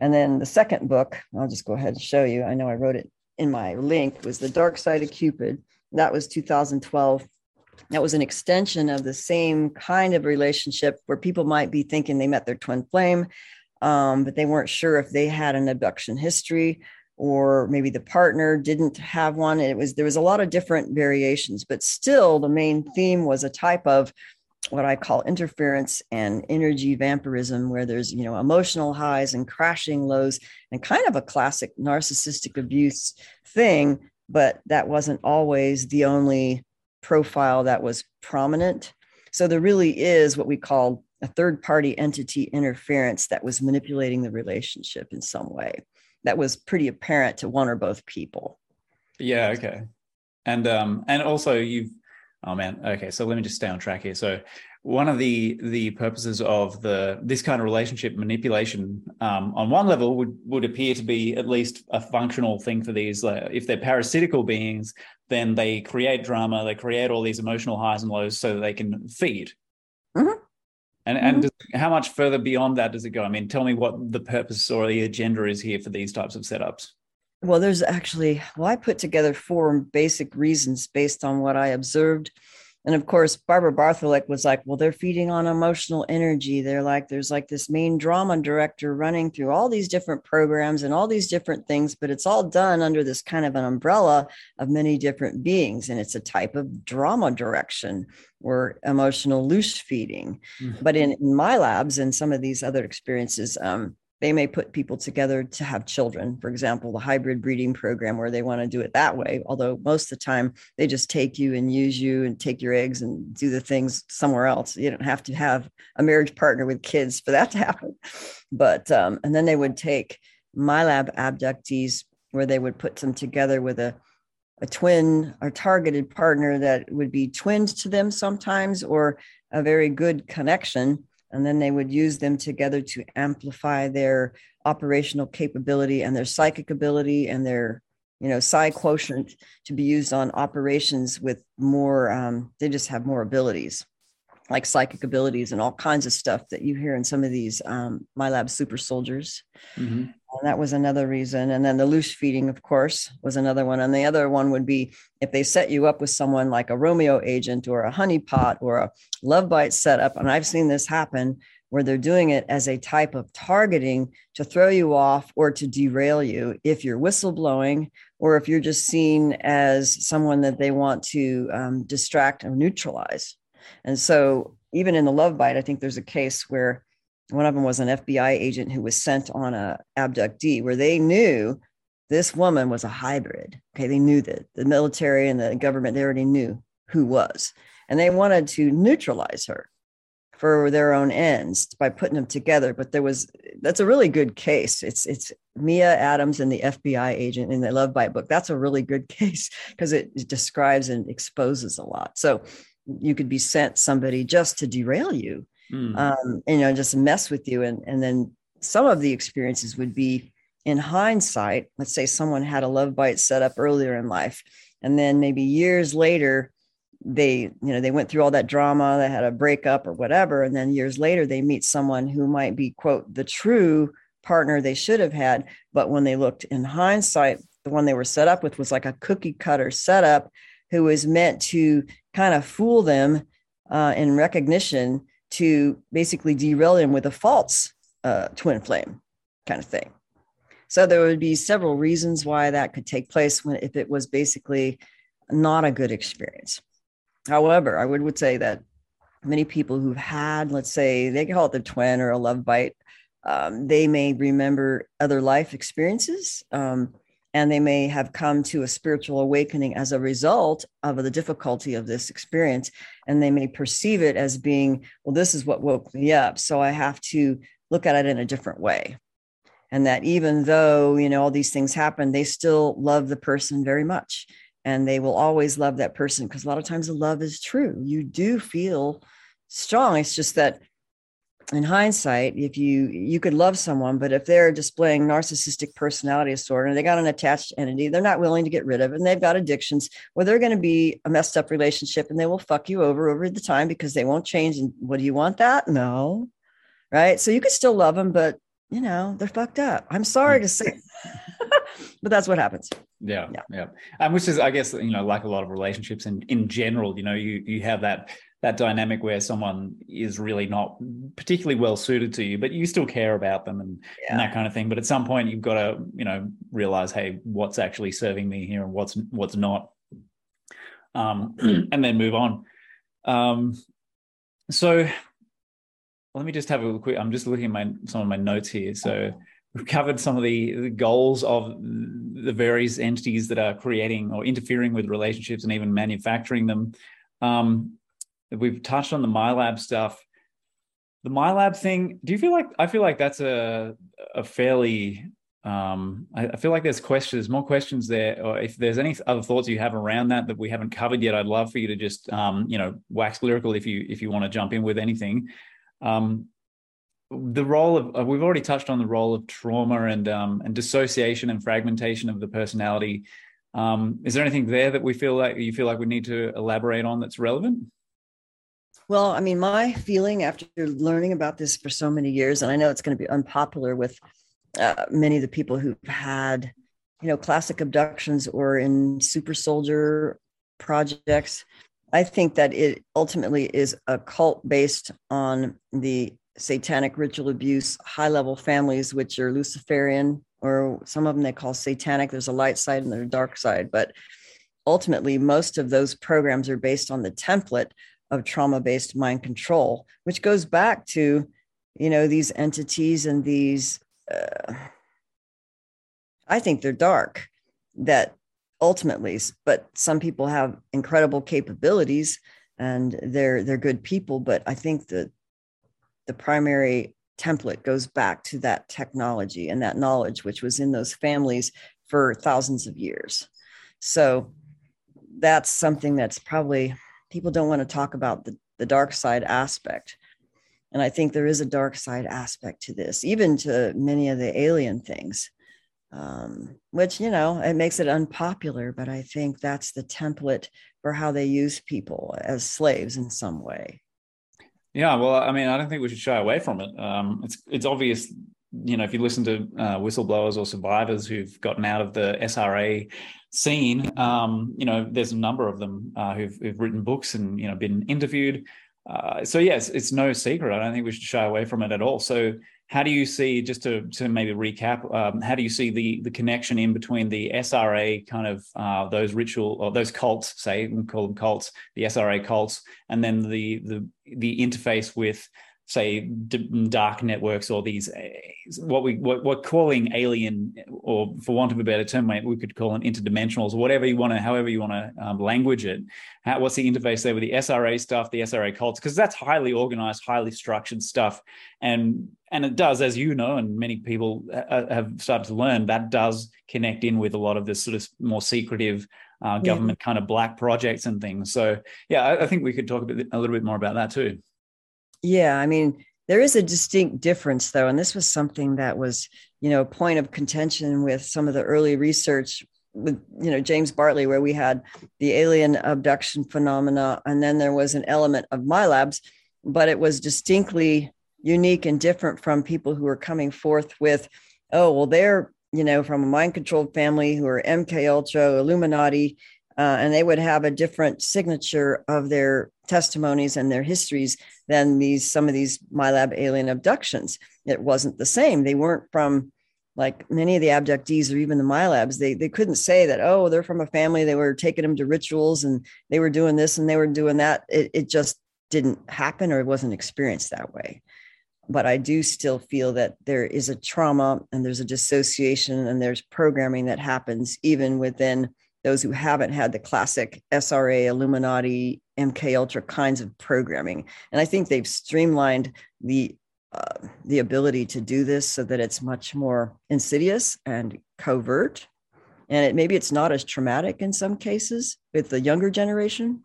Speaker 2: and then the second book i'll just go ahead and show you i know i wrote it in my link was the dark side of cupid that was 2012 that was an extension of the same kind of relationship where people might be thinking they met their twin flame um, but they weren't sure if they had an abduction history or maybe the partner didn't have one. It was there was a lot of different variations but still the main theme was a type of what i call interference and energy vampirism where there's you know emotional highs and crashing lows and kind of a classic narcissistic abuse thing but that wasn't always the only profile that was prominent so there really is what we call a third party entity interference that was manipulating the relationship in some way that was pretty apparent to one or both people.
Speaker 1: Yeah. Okay. And um and also you've oh man okay so let me just stay on track here so one of the the purposes of the this kind of relationship manipulation um, on one level would would appear to be at least a functional thing for these uh, if they're parasitical beings then they create drama they create all these emotional highs and lows so that they can feed mm-hmm. And mm-hmm. and does, how much further beyond that does it go? I mean, tell me what the purpose or the agenda is here for these types of setups.
Speaker 2: Well, there's actually well, I put together four basic reasons based on what I observed and of course, Barbara Bartholic was like, well, they're feeding on emotional energy. They're like, there's like this main drama director running through all these different programs and all these different things, but it's all done under this kind of an umbrella of many different beings. And it's a type of drama direction or emotional loosh feeding. Mm-hmm. But in, in, MILABs and some of these other experiences, um, they may put people together to have children. For example the hybrid breeding program where they want to do it that way although most of the time they just take you and use you and take your eggs and do the things somewhere else. You don't have to have a marriage partner with kids for that to happen. But um, and then they would take MILAB abductees where they would put them together with a a twin or targeted partner that would be twinned to them sometimes or a very good connection and then they would use them together to amplify their operational capability and their psychic ability and their you know psi quotient to be used on operations with more um, they just have more abilities like psychic abilities and all kinds of stuff that you hear in some of these um, MILAB super soldiers. Mm-hmm. and that was another reason. And then the loosh feeding of course was another one. And the other one would be if they set you up with someone like a romeo agent or a honeypot or a love bite setup. And i've seen this happen where they're doing it as a type of targeting to throw you off or to derail you if you're whistleblowing or if you're just seen as someone that they want to um, distract or neutralize and so even in the love bite, I think there's a case where one of them was an FBI agent who was sent on a abductee where they knew this woman was a hybrid. Okay, they knew that the military and the government they already knew who was, and they wanted to neutralize her for their own ends by putting them together. But there was that's a really good case. It's it's Mia Adams and the FBI agent in the Love Bite book. That's a really good <laughs> case because it, it describes and exposes a lot. So you could be sent somebody just to derail you, mm. um, you know, just mess with you, and and then some of the experiences would be in hindsight. Let's say someone had a love bite set up earlier in life, and then maybe years later they you know they went through all that drama they had a breakup or whatever and then years later they meet someone who might be quote the true partner they should have had but when they looked in hindsight the one they were set up with was like a cookie cutter setup who was meant to kind of fool them uh, in recognition to basically derail them with a false uh, twin flame kind of thing. So there would be several reasons why that could take place when if it was basically not a good experience. However, I would, would say that many people who've had, let's say, they call it the twin or a love bite, um, they may remember other life experiences um, and they may have come to a spiritual awakening as a result of the difficulty of this experience. And they may perceive it as being, well, this is what woke me up. So I have to look at it in a different way. And that even though, you know, all these things happen, they still love the person very much and they will always love that person because a lot of times the love is true. You do feel strong. It's just that in hindsight, if you you could love someone, but if they're displaying narcissistic personality disorder and they got an attached entity, they're not willing to get rid of it, and they've got addictions, well, they're going to be a messed up relationship, and they will fuck you over over the time because they won't change. And what do you want that? No, right? So you could still love them, but you know they're fucked up. I'm sorry to say, <laughs> but that's what happens.
Speaker 1: Yeah, yeah, yeah. Um, which is, I guess, you know, like a lot of relationships, and in general, you know, you you have that that dynamic where someone is really not particularly well suited to you, but you still care about them and, yeah. and that kind of thing. But at some point, you've got to, you know, realize, hey, what's actually serving me here and what's what's not, um, <clears throat> and then move on. Um, so let me just have a quick. I'm just looking at my some of my notes here. So we've covered some of the, the, goals of the various entities that are creating or interfering with relationships and even manufacturing them. Um, we've touched on the MILAB stuff. The MILAB thing, do you feel like I feel like that's a a fairly um, I, I, feel like there's questions, there's more questions there. Or if there's any other thoughts you have around that that we haven't covered yet, I'd love for you to just um, you know wax lyrical if you if you want to jump in with anything. Um, the role of uh, we've already touched on the role of trauma and um, and dissociation and fragmentation of the personality. Um, is there anything there that we feel like you feel like we need to elaborate on that's relevant?
Speaker 2: Well, I mean, my feeling after learning about this for so many years, and I know it's going to be unpopular with uh, many of the people who've had, you know, classic abductions or in super soldier projects. I think that it ultimately is a cult based on the satanic ritual abuse, high level families, which are Luciferian, or some of them they call satanic. There's a light side and there's a dark side. But ultimately, most of those programs are based on the template of trauma based mind control, which goes back to, you know, these entities and these, uh, I think they're dark that ultimately, but some people have incredible capabilities and they're they're good people but i think that the primary template goes back to that technology and that knowledge which was in those families for thousands of years. So that's something that's probably people don't want to talk about the, the dark side aspect and i think there is a dark side aspect to this even to many of the alien things um, which you know it makes it unpopular but i think that's the template for how they use people as slaves in some way
Speaker 1: yeah, well, I mean, I don't think we should shy away from it. Um, it's it's obvious, you know, if you listen to uh, whistleblowers or survivors who've gotten out of the SRA scene, um, you know, there's a number of them uh, who've, who've, written books and you know been interviewed. Uh, so yes, it's no secret. I don't think we should shy away from it at all. So how do you see just to, to maybe recap um, how do you see the the connection in between the sra kind of uh, those ritual or those cults say we call them cults the sra cults and then the the the interface with say d- dark networks or these what we what we're calling alien or for want of a better term we could call them interdimensionals or whatever you want to however you want to um, language it. How, what's the interface there with the sra stuff the sra cults? Because that's highly organized highly structured stuff. And and it does as you know and many people have started to learn that does connect in with a lot of this sort of more secretive uh, government yeah. kind of black projects and things. So yeah I, I think we could talk a, bit, a little bit more about that too
Speaker 2: yeah, I mean, there is a distinct difference, though, and this was something that was, you know, a point of contention with some of the early research with, you know, James Bartley, where we had the alien abduction phenomena, and then there was an element of MILABs, but it was distinctly unique and different from people who were coming forth with, oh, well, they're you know from a mind controlled family who are MK Ultra, Illuminati, uh, and they would have a different signature of their testimonies and their histories than these some of these MILAB alien abductions. It wasn't the same. They weren't from like many of the abductees or even the MILABs. They they couldn't say that oh they're from a family. They were taking them to rituals and they were doing this and they were doing that. It it just didn't happen or it wasn't experienced that way. But I do still feel that there is a trauma and there's a dissociation and there's programming that happens even within those who haven't had the classic SRA, Illuminati, MK Ultra kinds of programming. And I think they've streamlined the uh, the ability to do this so that it's much more insidious and covert. And it maybe it's not as traumatic in some cases with the younger generation,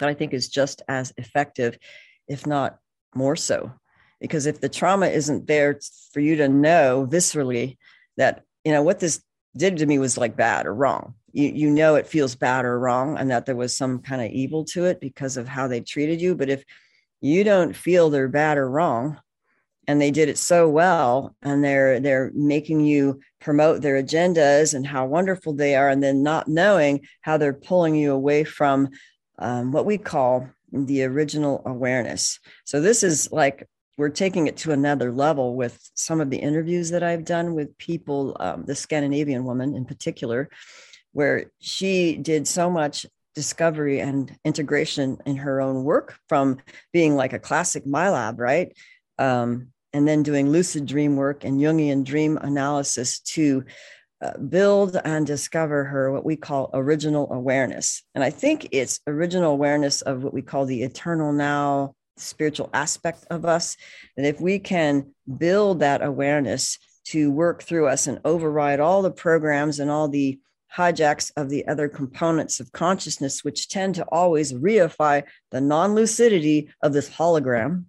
Speaker 2: but I think is just as effective, if not more so. Because if the trauma isn't there for you to know viscerally that, you know, what this did to me was like bad or wrong, you, you know it feels bad or wrong and that there was some kind of evil to it because of how they treated you but if you don't feel they're bad or wrong and they did it so well and they're they're making you promote their agendas and how wonderful they are and then not knowing how they're pulling you away from um, what we call the original awareness. So this is like we're taking it to another level with some of the interviews that i've done with people um, the scandinavian woman in particular where she did so much discovery and integration in her own work from being like a classic MILAB, right? Um, and then doing lucid dream work and Jungian dream analysis to uh, build and discover her what we call original awareness. And I think it's original awareness of what we call the eternal now spiritual aspect of us. And if we can build that awareness to work through us and override all the programs and all the hijacks of the other components of consciousness, which tend to always reify the non lucidity of this hologram.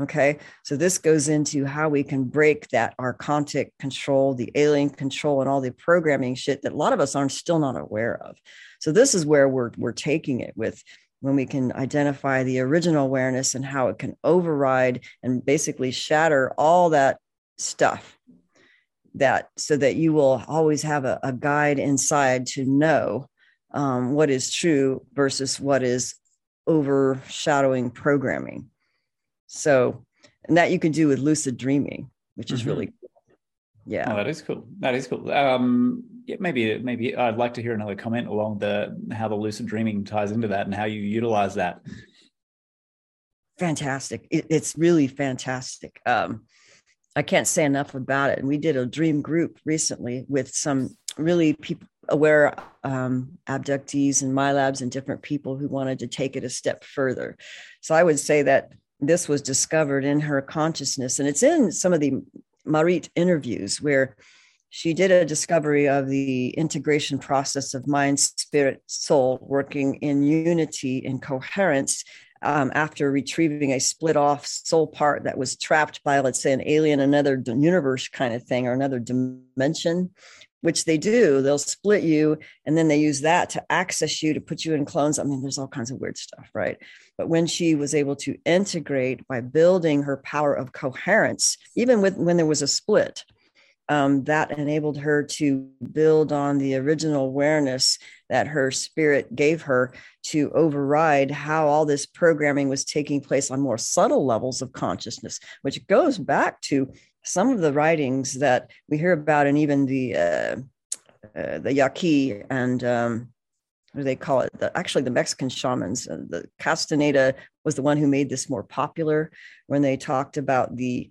Speaker 2: Okay, so this goes into how we can break that archontic control, the alien control, and all the programming shit that a lot of us aren't still not aware of. So this is where we're we're taking it with when we can identify the original awareness and how it can override and basically shatter all that stuff that so that you will always have a, a guide inside to know um, what is true versus what is overshadowing programming. So, and that you can do with lucid dreaming, which is mm-hmm. really cool. Yeah.
Speaker 1: Oh, that is cool. That is cool. Um, yeah, maybe, maybe I'd like to hear another comment along the how the lucid dreaming ties into that and how you utilize that.
Speaker 2: Fantastic. It, it's really fantastic. Um, I can't say enough about it. And we did a dream group recently with some really people aware um, abductees and MILABs and different people who wanted to take it a step further. So I would say that this was discovered in her consciousness, and it's in some of the Marit interviews where she did a discovery of the integration process of mind, spirit, soul working in unity and coherence um, after retrieving a split off soul part that was trapped by, let's say, an alien, another universe kind of thing, or another dimension, which they do. They'll split you and then they use that to access you to put you in clones. I mean, there's all kinds of weird stuff, right? But when she was able to integrate by building her power of coherence, even with when there was a split, um, that enabled her to build on the original awareness that her spirit gave her to override how all this programming was taking place on more subtle levels of consciousness, which goes back to some of the writings that we hear about, and even the uh, uh, the Yaqui and um, what do they call it? The, actually, the Mexican shamans. Uh, the Castaneda was the one who made this more popular when they talked about the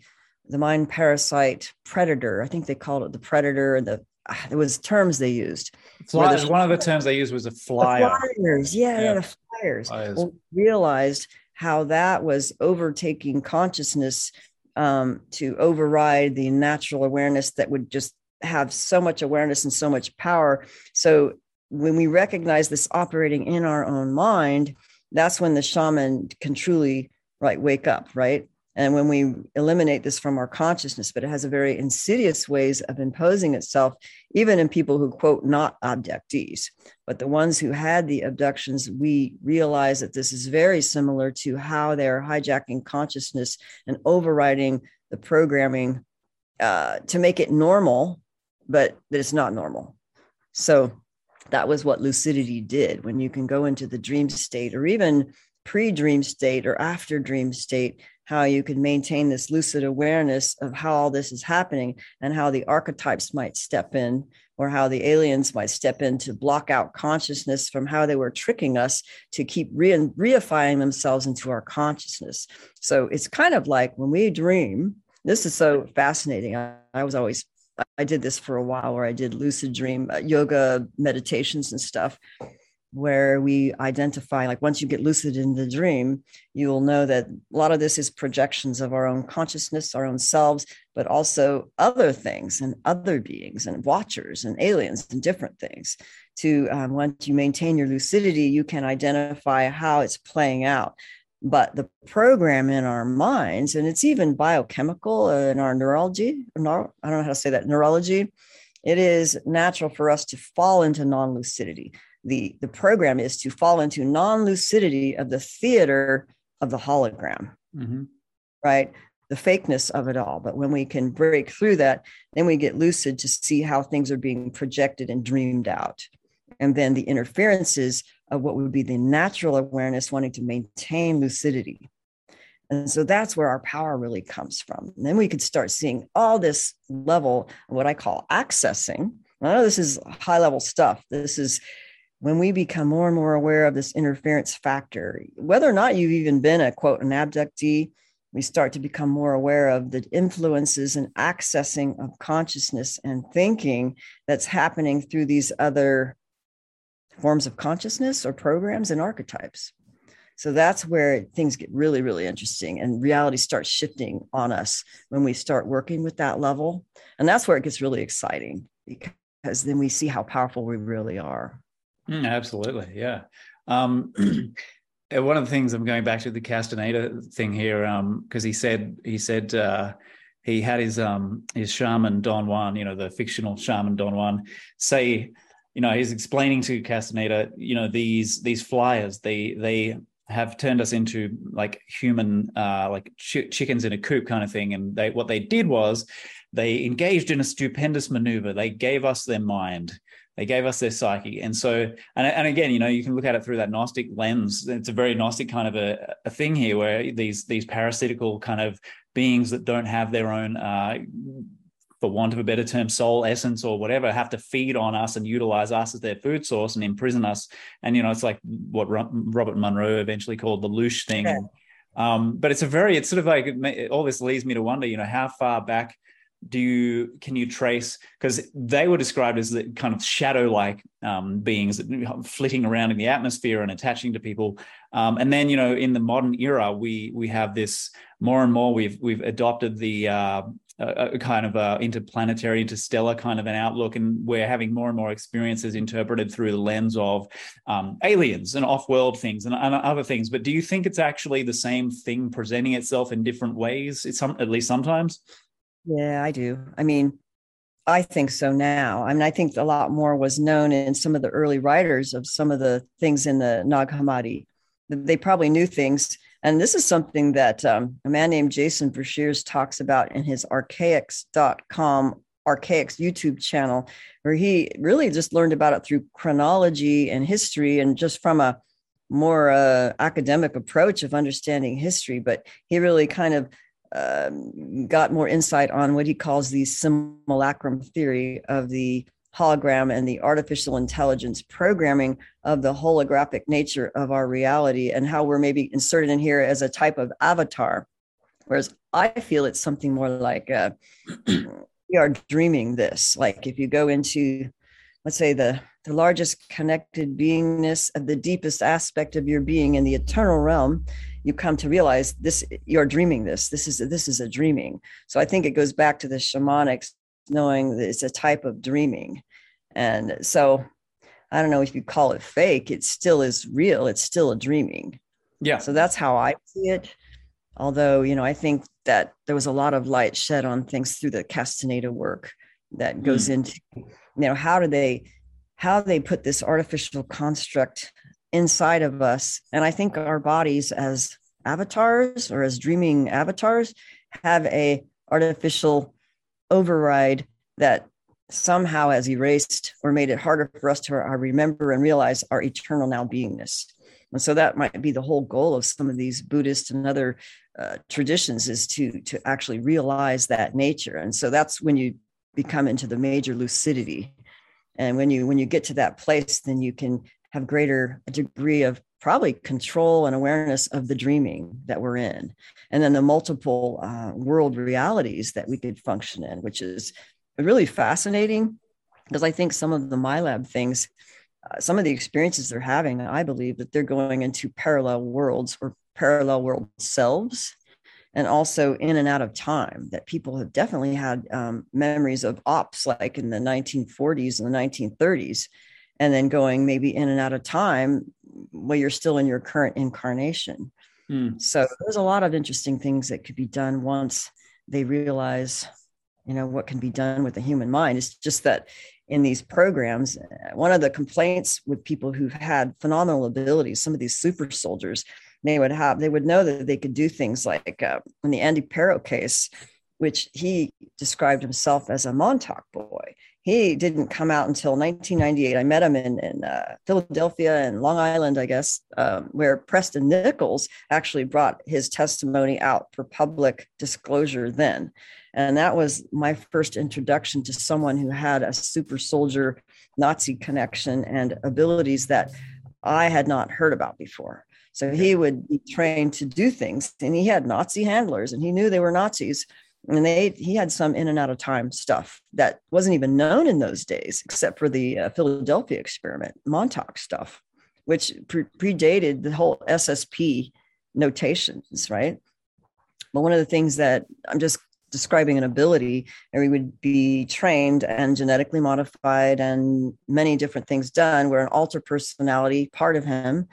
Speaker 2: the mind parasite predator. I think they called it the predator and the ah, there was terms they used.
Speaker 1: Flyers. One of the terms they used was a flyer.
Speaker 2: flyers. Yeah, yeah, the flyers. flyers. Well, realized how that was overtaking consciousness um, to override the natural awareness that would just have so much awareness and so much power. So when we recognize this operating in our own mind, that's when the shaman can truly right wake up, right? And when we eliminate this from our consciousness, but it has a very insidious ways of imposing itself, even in people who quote not abductees. But the ones who had the abductions, we realize that this is very similar to how they're hijacking consciousness and overriding the programming uh, to make it normal, but that it's not normal. So that was what lucidity did when you can go into the dream state or even pre dream state or after dream state, how you can maintain this lucid awareness of how all this is happening and how the archetypes might step in or how the aliens might step in to block out consciousness from how they were tricking us to keep re- reifying themselves into our consciousness. So it's kind of like when we dream, this is so fascinating. I, I was always I did this for a while where I did lucid dream uh, yoga meditations and stuff where we identify like once you get lucid in the dream you will know that a lot of this is projections of our own consciousness our own selves but also other things and other beings and watchers and aliens and different things to um, once you maintain your lucidity you can identify how it's playing out but the program in our minds, and it's even biochemical in our neurology, neuro, I don't know how to say that, neurology, it is natural for us to fall into non lucidity. The, the program is to fall into non lucidity of the theater of the hologram, mm-hmm. right? The fakeness of it all. But when we can break through that, then we get lucid to see how things are being projected and dreamed out. And then the interferences of what would be the natural awareness wanting to maintain lucidity. And so that's where our power really comes from. And then we could start seeing all this level, what I call accessing. I know this is high level stuff. This is when we become more and more aware of this interference factor, whether or not you've even been a quote, an abductee, we start to become more aware of the influences and accessing of consciousness and thinking that's happening through these other forms of consciousness or programs and archetypes. So that's where things get really, really interesting and reality starts shifting on us when we start working with that level. And that's where it gets really exciting because then we see how powerful we really are.
Speaker 1: Mm, absolutely. Yeah. Um, <clears throat> one of the things I'm going back to the Castaneda thing here, because um, he said, he said, uh, he had his um his shaman Don Juan, you know, the fictional shaman Don Juan, say you know, he's explaining to Castaneda, you know, these these flyers, they they have turned us into like human, uh, like ch- chickens in a coop kind of thing. And they what they did was they engaged in a stupendous maneuver. They gave us their mind. They gave us their psyche. And so, and, and again, you know, you can look at it through that Gnostic lens. It's a very Gnostic kind of a, a thing here where these these parasitical kind of beings that don't have their own uh, for want of a better term, soul essence or whatever, have to feed on us and utilize us as their food source and imprison us. And, you know, it's like what Robert Monroe eventually called the loosh thing. Um, but it's a very, it's sort of like, all this leads me to wonder, you know, how far back do you can you trace because they were described as the kind of shadow like um, beings flitting around in the atmosphere and attaching to people um, and then you know in the modern era we we have this more and more we've we've adopted the uh, a, a kind of a interplanetary, interstellar kind of an outlook, and we're having more and more experiences interpreted through the lens of um, aliens and off-world things and, and, other things. But do you think it's actually the same thing presenting itself in different ways? It's some, at least sometimes.
Speaker 2: Yeah, I do. I mean, I think so now. I mean, I think a lot more was known in some of the early writers of some of the things in the Nag Hammadi. They probably knew things and this is something that um, a man named Jason Breshears talks about in his archaix.com Archaix YouTube channel, where he really just learned about it through chronology and history and just from a more uh, academic approach of understanding history. But he really kind of um, got more insight on what he calls the simulacrum theory of the hologram and the artificial intelligence programming of the holographic nature of our reality and how we're maybe inserted in here as a type of avatar. Whereas I feel it's something more like uh, <clears throat> we are dreaming this. Like if you go into, let's say, the, the largest connected beingness of the deepest aspect of your being in the eternal realm, you come to realize this you're dreaming this this is this is a dreaming so i think it goes back to the shamanics knowing that it's a type of dreaming. And so I don't know if you call it fake, it still is real. It's still a dreaming.
Speaker 1: Yeah.
Speaker 2: So that's how I see it. Although, you know, I think that there was a lot of light shed on things through the Castaneda work that goes mm. into, you know, how do they how they put this artificial construct inside of us. And I think our bodies as avatars or as dreaming avatars have a artificial override that somehow has erased or made it harder for us to uh, remember and realize our eternal now beingness. And so that might be the whole goal of some of these Buddhist and other uh, traditions is to to actually realize that nature. And so that's when you become into the major lucidity. And when you when you get to that place, then you can have greater degree of probably control and awareness of the dreaming that we're in. And then the multiple uh, world realities that we could function in which is really fascinating because i think some of the MILAB things uh, some of the experiences they're having i believe that they're going into parallel worlds or parallel world selves and also in and out of time that people have definitely had um, memories of ops like in the 1940s and the 1930s and then going maybe in and out of time while you're still in your current incarnation. Mm. So there's a lot of interesting things that could be done once they realize, you know, what can be done with the human mind. It's just that in these programs, one of the complaints with people who've had phenomenal abilities, some of these super soldiers, they would have, they would know that they could do things like uh, in the Andy Pero case, which he described himself as a Montauk boy he didn't come out until 1998. I met him in, in uh, Philadelphia and Long Island, I guess, um, where Preston Nichols actually brought his testimony out for public disclosure then. And that was my first introduction to someone who had a super soldier Nazi connection and abilities that I had not heard about before. So he would be trained to do things, and he had Nazi handlers, and he knew they were Nazis and they he had some in and out of time stuff that wasn't even known in those days except for the uh, philadelphia experiment montauk stuff which pre- predated the whole ssp notations right? But one of the things that i'm just describing an ability and we would be trained and genetically modified and many different things done where an alter personality part of him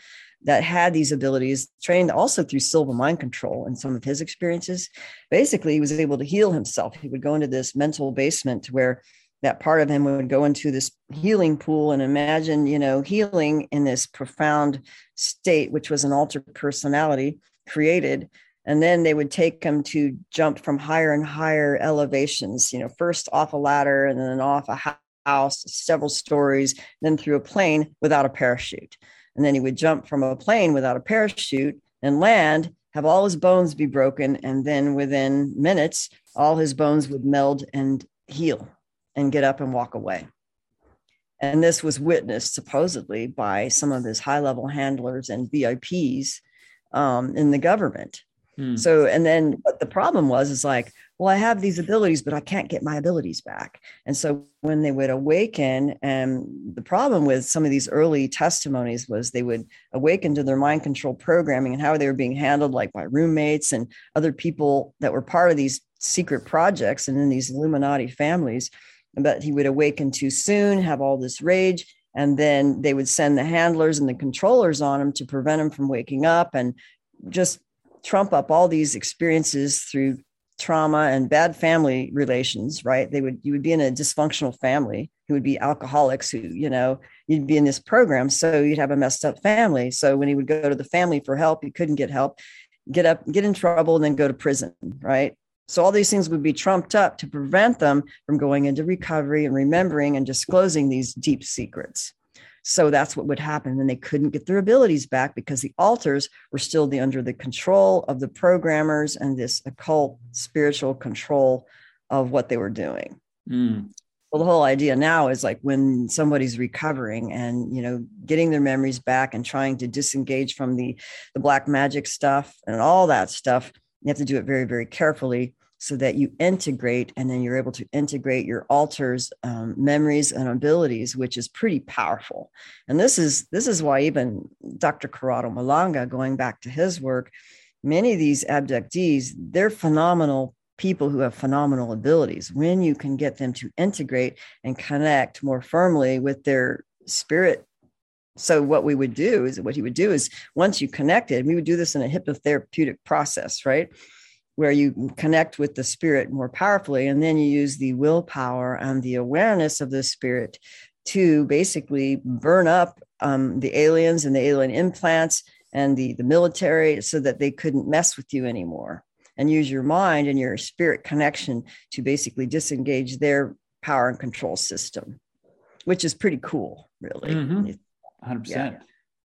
Speaker 2: that had these abilities, trained also through Silva mind control and some of his experiences. Basically, he was able to heal himself. He would go into this mental basement where that part of him would go into this healing pool and imagine, you know, healing in this profound state, which was an altered personality created. And then they would take him to jump from higher and higher elevations, you know, first off a ladder and then off a house, several stories, then through a plane without a parachute. And then he would jump from a plane without a parachute and land, have all his bones be broken. And then within minutes, all his bones would meld and heal and get up and walk away. And this was witnessed supposedly by some of his high level handlers and VIPs um, in the government. Hmm. So, and then what the problem was is like, well, I have these abilities, but I can't get my abilities back. And so when they would awaken, and the problem with some of these early testimonies was they would awaken to their mind control programming and how they were being handled, like by roommates and other people that were part of these secret projects and in these Illuminati families. But he would awaken too soon, have all this rage, and then they would send the handlers and the controllers on him to prevent him from waking up and just trump up all these experiences through trauma and bad family relations right? They would you would be in a dysfunctional family who would be alcoholics who you know you'd be in this program so you'd have a messed up family. So when he would go to the family for help he couldn't get help get up get in trouble and then go to prison right? So all these things would be trumped up to prevent them from going into recovery and remembering and disclosing these deep secrets so that's what would happen. And they couldn't get their abilities back because the alters were still the, under the control of the programmers and this occult spiritual control of what they were doing.
Speaker 1: Mm.
Speaker 2: well the whole idea now is like when somebody's recovering and you know getting their memories back and trying to disengage from the the black magic stuff and all that stuff you have to do it very very carefully so that you integrate and then you're able to integrate your alters um, memories and abilities which is pretty powerful. And this is this is why even dr corrado malanga going back to his work many of these abductees they're phenomenal people who have phenomenal abilities. When you can get them to integrate and connect more firmly with their spirit so what we would do is what he would do is once you connected we would do this in a hypnotherapeutic process right where you connect with the spirit more powerfully and then you use the willpower and the awareness of the spirit to basically burn up um, the aliens and the alien implants and the, the military so that they couldn't mess with you anymore and use your mind and your spirit connection to basically disengage their power and control system, which is pretty cool, really.
Speaker 1: Mm-hmm. 100%. Yeah.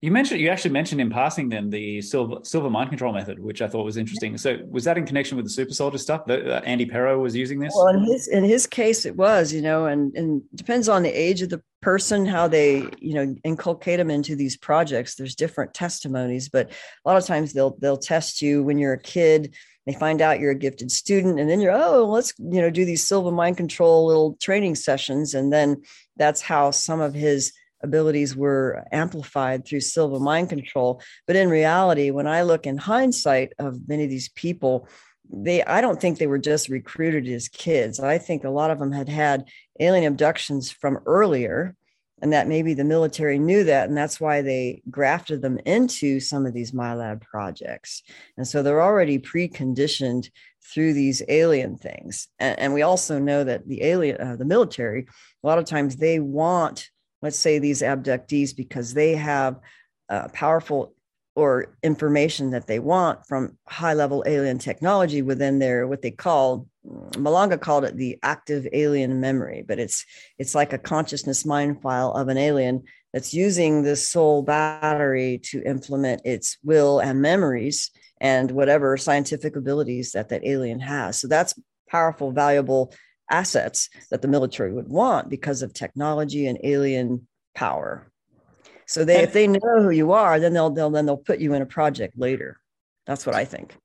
Speaker 1: You mentioned you actually mentioned in passing then the Silva Silva mind control method, which I thought was interesting. So was that in connection with the super soldier stuff? That uh, Andy Pero was using this.
Speaker 2: Well, in his in his case, it was you know, and and depends on the age of the person how they you know inculcate them into these projects. There's different testimonies, but a lot of times they'll they'll test you when you're a kid they find out you're a gifted student and then you're oh let's you know do these Silva mind control little training sessions and then that's how some of his abilities were amplified through Silva mind control. But in reality when i look in hindsight of many of these people they i don't think they were just recruited as kids. I think a lot of them had had alien abductions from earlier and that maybe the military knew that and that's why they grafted them into some of these MILAB projects. And so they're already preconditioned through these alien things. And, and we also know that the alien uh, the military a lot of times they want let's say these abductees because they have uh, powerful or information that they want from high level alien technology within their what they call Malanga called it the active alien memory, but it's it's like a consciousness mind file of an alien that's using this soul battery to implement its will and memories and whatever scientific abilities that that alien has. So that's powerful, valuable assets that the military would want because of technology and alien power. So they, if they know who you are, then they'll they'll then they'll put you in a project later. That's what I think.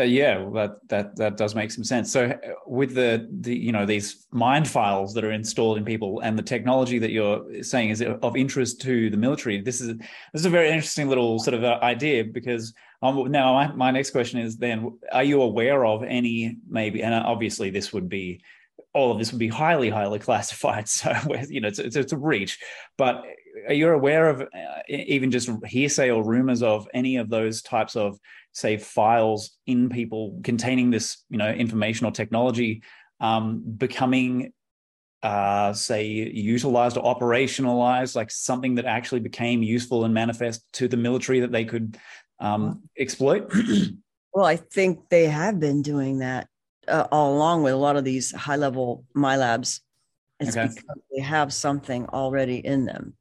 Speaker 1: Uh, yeah, well, that that that does make some sense. So, uh, with the the you know these mind files that are installed in people and the technology that you're saying is of interest to the military, this is this is a very interesting little sort of uh, idea because um, now my, my next question is then are you aware of any maybe and obviously this would be all of this would be highly highly classified. <laughs> So you know it's, it's, it's a reach. But are you aware of uh, even just hearsay or rumors of any of those types of say files in people containing this you know information or technology um, becoming uh, say utilized or operationalized like something that actually became useful and manifest to the military that they could um, exploit? <clears throat>
Speaker 2: Well i think they have been doing that uh, all along with a lot of these high level MILABs it's okay. because they have something already in them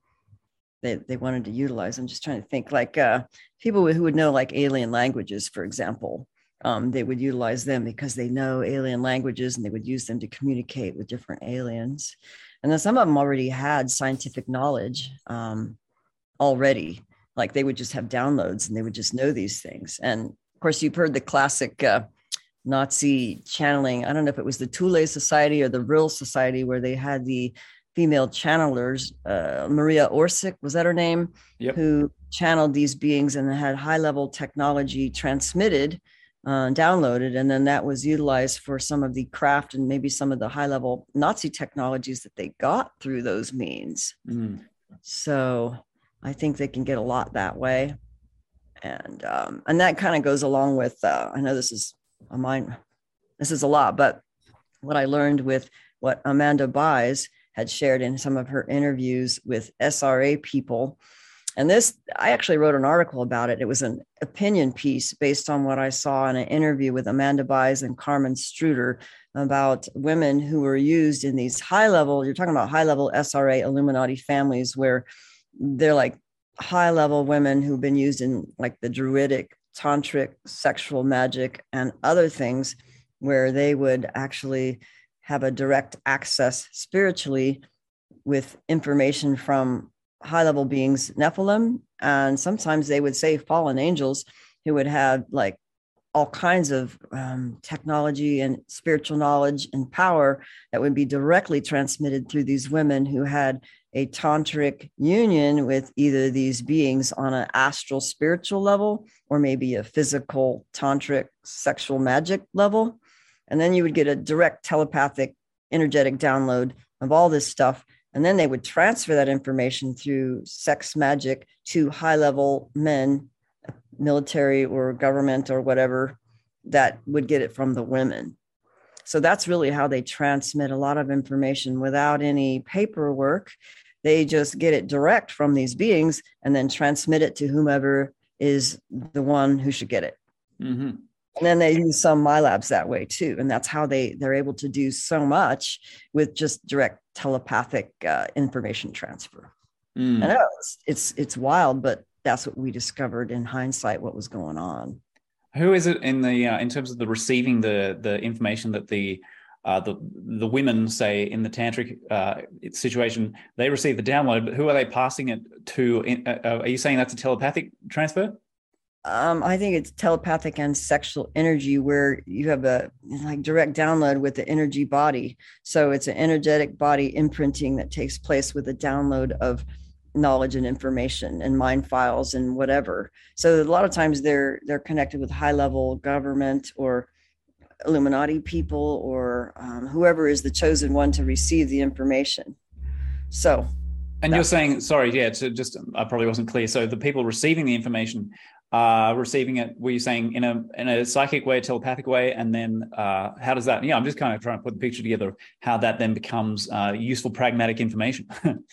Speaker 2: they, they wanted to utilize. I'm just trying to think like uh, people who would know like alien languages, for example, um, they would utilize them because they know alien languages and they would use them to communicate with different aliens. And then some of them already had scientific knowledge um, already. Like they would just have downloads and they would just know these things. And of course, you've heard the classic uh, Nazi channeling. I don't know if it was the Thule Society or the Vril Society where they had the female channelers, uh, Maria Orsic, was that her name?
Speaker 1: Yep.
Speaker 2: Who channeled these beings and had high level technology transmitted, uh, downloaded, and then that was utilized for some of the craft and maybe some of the high level Nazi technologies that they got through those means. Mm. So I think they can get a lot that way. And um, and that kind of goes along with uh, I know this is mine, this is a lot, but what I learned with what Amanda Buys had shared in some of her interviews with SRA people. And this, I actually wrote an article about it. It was an opinion piece based on what I saw in an interview with Amanda Buys and Carmen Struder about women who were used in these high level, you're talking about high level SRA Illuminati families where they're like high level women who've been used in like the druidic, tantric, sexual magic, and other things where they would actually have a direct access spiritually with information from high level beings, Nephilim, and sometimes they would say fallen angels who would have like all kinds of um, technology and spiritual knowledge and power that would be directly transmitted through these women who had a tantric union with either these beings on an astral spiritual level or maybe a physical tantric sexual magic level and then you would get a direct telepathic energetic download of all this stuff and then they would transfer that information through sex magic to high level men military or government or whatever that would get it from the women. So that's really how they transmit a lot of information without any paperwork. They just get it direct from these beings and then transmit it to whomever is the one who should get it. Mm-hmm. And then they use some MILABs that way too, and that's how they they're able to do so much with just direct telepathic uh, information transfer. Mm. I know it's, it's it's wild, but that's what we discovered in hindsight what was going on
Speaker 1: who is it in the uh, in terms of the receiving the the information that the uh, the the women say in the tantric uh, situation they receive the download but who are they passing it to in, uh, uh, are you saying that's a telepathic transfer
Speaker 2: um, I think it's telepathic and sexual energy where you have a like direct download with the energy body. So it's an energetic body imprinting that takes place with a download of knowledge and information and mind files and whatever. So a lot of times they're they're connected with high level government or Illuminati people or um, whoever is the chosen one to receive the information. So,
Speaker 1: and you're saying, sorry, yeah, to just I probably wasn't clear. So the people receiving the information are receiving it. Were you saying in a in a psychic way, telepathic way, and then uh, how does that? Yeah, I'm just kind of trying to put the picture together. How that then becomes uh, useful, pragmatic information. <laughs>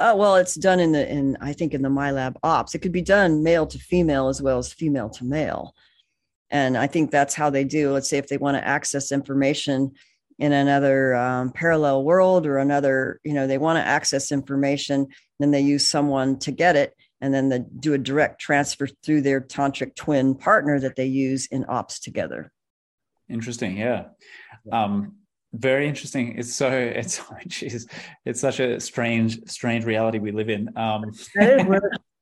Speaker 2: Oh, well, it's done in the in I think in the MILAB ops. It could be done male to female as well as female to male. And I think that's how they do. Let's say if they want to access information in another um, parallel world or another, you know, they want to access information, then they use someone to get it, and then they do a direct transfer through their tantric twin partner that they use in ops together.
Speaker 1: Interesting, yeah. Um, very interesting. It's so <laughs> it's geez, it's such a strange strange reality we live in. Um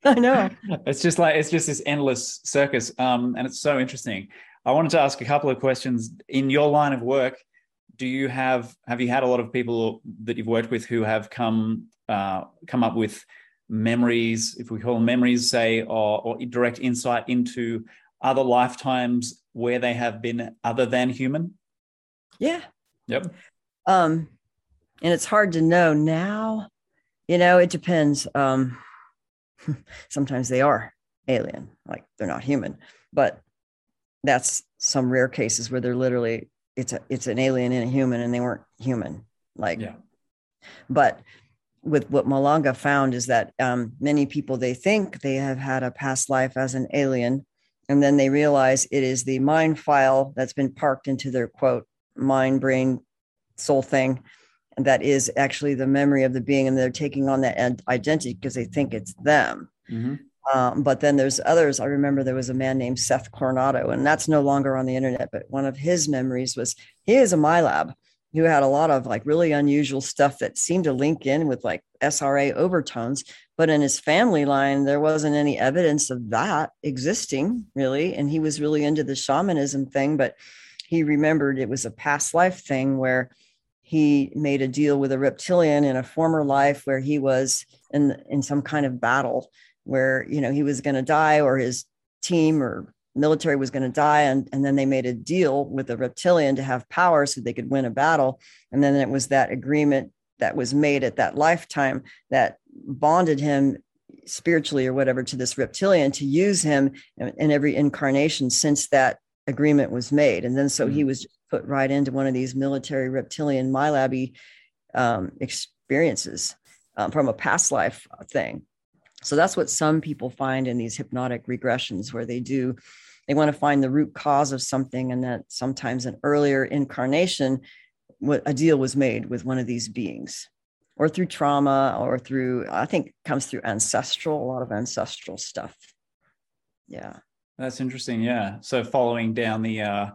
Speaker 2: i know. <laughs>
Speaker 1: It's just like it's just this endless circus. Um and it's so interesting. I wanted to ask a couple of questions. In your line of work do you have have you had a lot of people that you've worked with who have come uh, come up with memories if we call them memories say or, or direct insight into other lifetimes where they have been other than human?
Speaker 2: Yeah
Speaker 1: Yep.
Speaker 2: Um, and it's hard to know now. You know, it depends. Um, <laughs> sometimes they are alien, like they're not human, but that's some rare cases where they're literally it's a it's an alien and a human, and they weren't human. Like, yeah. But with what Malanga found is that um, many people they think they have had a past life as an alien, and then they realize it is the mind file that's been parked into their quote mind, brain, soul thing. And that is actually the memory of the being, and they're taking on that identity because they think it's them. Mm-hmm. Um, but then there's others. I remember there was a man named Seth Coronado, and that's no longer on the internet. But one of his memories was he is a MILAB who had a lot of like really unusual stuff that seemed to link in with like SRA overtones. But in his family line, there wasn't any evidence of that existing really. And he was really into the shamanism thing. But he remembered it was a past life thing where he made a deal with a reptilian in a former life where he was in in some kind of battle where you know he was going to die or his team or military was going to die. And, and then they made a deal with a reptilian to have power so they could win a battle. And then it was that agreement that was made at that lifetime that bonded him spiritually or whatever to this reptilian to use him in, in every incarnation since that agreement was made. And then so mm-hmm. he was put right into one of these military reptilian MILABy um, experiences um, from a past life thing. So that's what some people find in these hypnotic regressions, where they do, they want to find the root cause of something, and that sometimes an earlier incarnation, what a deal was made with one of these beings, or through trauma, or through, I think, comes through ancestral, a lot of ancestral stuff. Yeah.
Speaker 1: That's interesting. Yeah. So following down the uh,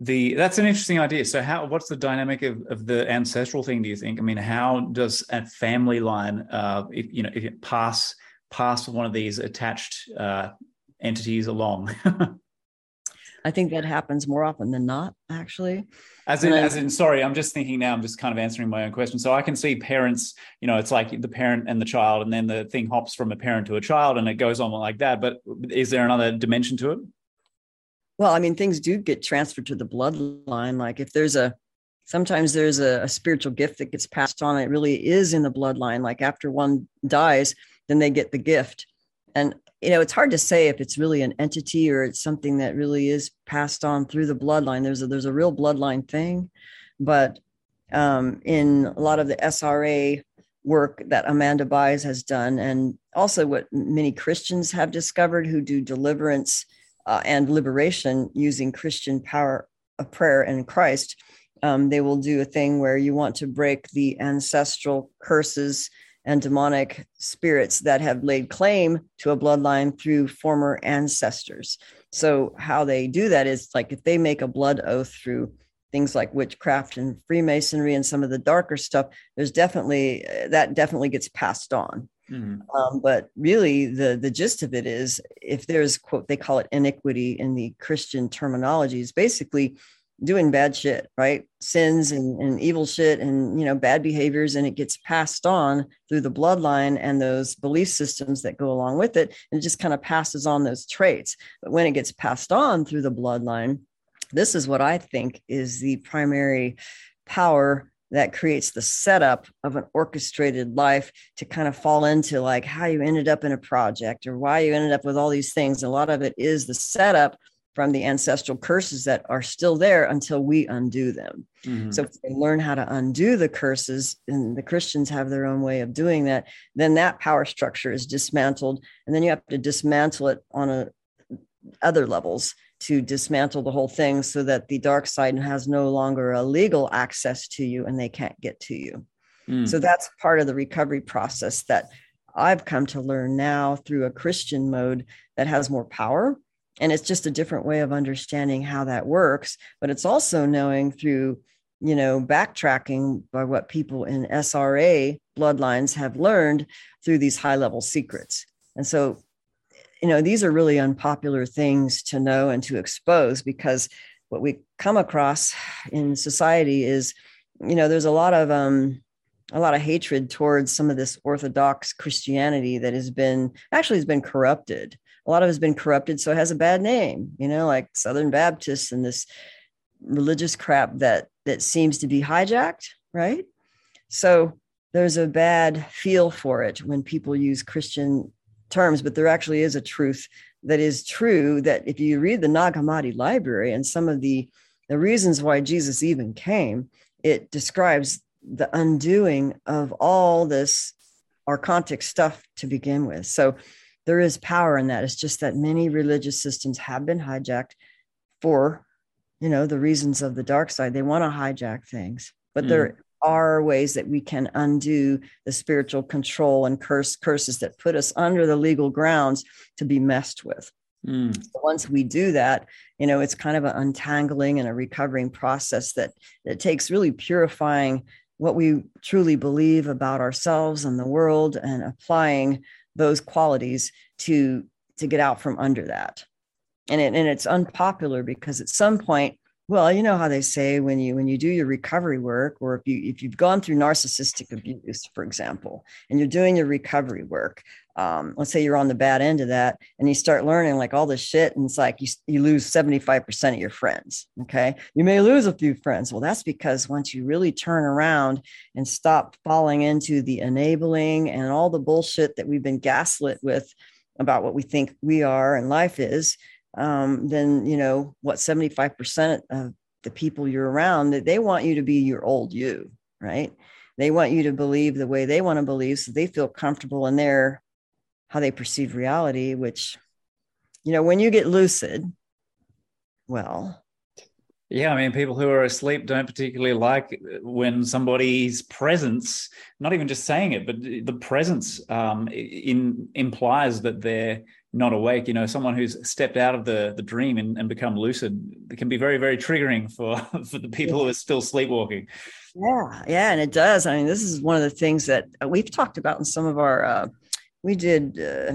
Speaker 1: the that's an interesting idea. So how what's the dynamic of, of the ancestral thing? Do you think? I mean, how does a family line, uh, if, you know, if it pass pass one of these attached uh, entities along? <laughs>
Speaker 2: I think that happens more often than not, actually.
Speaker 1: As in, as in, sorry, I'm just thinking now. I'm just kind of answering my own question. So I can see parents. You know, it's like the parent and the child, and then the thing hops from a parent to a child, and it goes on like that. But is there another dimension to it?
Speaker 2: Well, I mean, things do get transferred to the bloodline. Like if there's a, sometimes there's a, a spiritual gift that gets passed on. It really is in the bloodline. Like after one dies, then they get the gift. And you know, it's hard to say if it's really an entity or it's something that really is passed on through the bloodline. There's a there's a real bloodline thing, but um, in a lot of the SRA work that Amanda Buys has done, and also what many Christians have discovered who do deliverance uh, and liberation using Christian power of prayer and Christ, um, they will do a thing where you want to break the ancestral curses and demonic spirits that have laid claim to a bloodline through former ancestors. So, how they do that is like if they make a blood oath through things like witchcraft and Freemasonry and some of the darker stuff, there's definitely that definitely gets passed on. Mm-hmm. Um, but really, the the gist of it is if there's quote they call it iniquity in the Christian terminology is basically doing bad shit, right? Sins and, and evil shit and, you know, bad behaviors. And it gets passed on through the bloodline and those belief systems that go along with it. And it just kind of passes on those traits. But when it gets passed on through the bloodline, this is what I think is the primary power that creates the setup of an orchestrated life to kind of fall into like how you ended up in a project or why you ended up with all these things. A lot of it is the setup from the ancestral curses that are still there until we undo them. Mm-hmm. So if they learn how to undo the curses, and the Christians have their own way of doing that, then that power structure is dismantled. And then you have to dismantle it on a other levels to dismantle the whole thing so that the dark side has no longer a legal access to you and they can't get to you. Mm. So that's part of the recovery process that I've come to learn now through a Christian mode that has more power and it's just a different way of understanding how that works but it's also knowing through you know backtracking by what people in sra bloodlines have learned through these high level secrets. And so you know these are really unpopular things to know and to expose because what we come across in society is you know there's a lot of um a lot of hatred towards some of this orthodox christianity that has been actually has been corrupted a lot of it has been corrupted, so it has a bad name, you know, like Southern Baptists and this religious crap that that seems to be hijacked, right? So there's a bad feel for it when people use Christian terms, but there actually is a truth that is true that if you read the Nag Hammadi library and some of the the reasons why Jesus even came, it describes the undoing of all this archontic stuff to begin with. So there is power in that. It's just that many religious systems have been hijacked for, you know, the reasons of the dark side. They want to hijack things, but mm. there are ways that we can undo the spiritual control and curse curses that put us under the legal grounds to be messed with. Mm. So once we do that, you know, it's kind of an untangling and a recovering process that that takes really purifying what we truly believe about ourselves and the world and applying those qualities to to get out from under that. And it, and it's unpopular because at some point well you know how they say when you when you do your recovery work or if you if you've gone through narcissistic abuse for example and you're doing your recovery work um, let's say you're on the bad end of that and you start learning like all this shit and it's like you, you lose 75% of your friends okay? You may lose a few friends. Well that's because once you really turn around and stop falling into the enabling and all the bullshit that we've been gaslit with about what we think we are and life is um, then you know what 75% of the people you're around that they want you to be your old you right? They want you to believe the way they want to believe so they feel comfortable in their how they perceive reality, which, you know, when you get lucid, well,
Speaker 1: Yeah, I mean, people who are asleep don't particularly like when somebody's presence, not even just saying it, but the presence um, in implies that they're not awake. You know, someone who's stepped out of the the dream and, and become lucid can be very, very triggering for <laughs> for the people yeah. who are still sleepwalking.
Speaker 2: Yeah, yeah, and it does. I mean, this is one of the things that we've talked about in some of our. Uh, we did uh,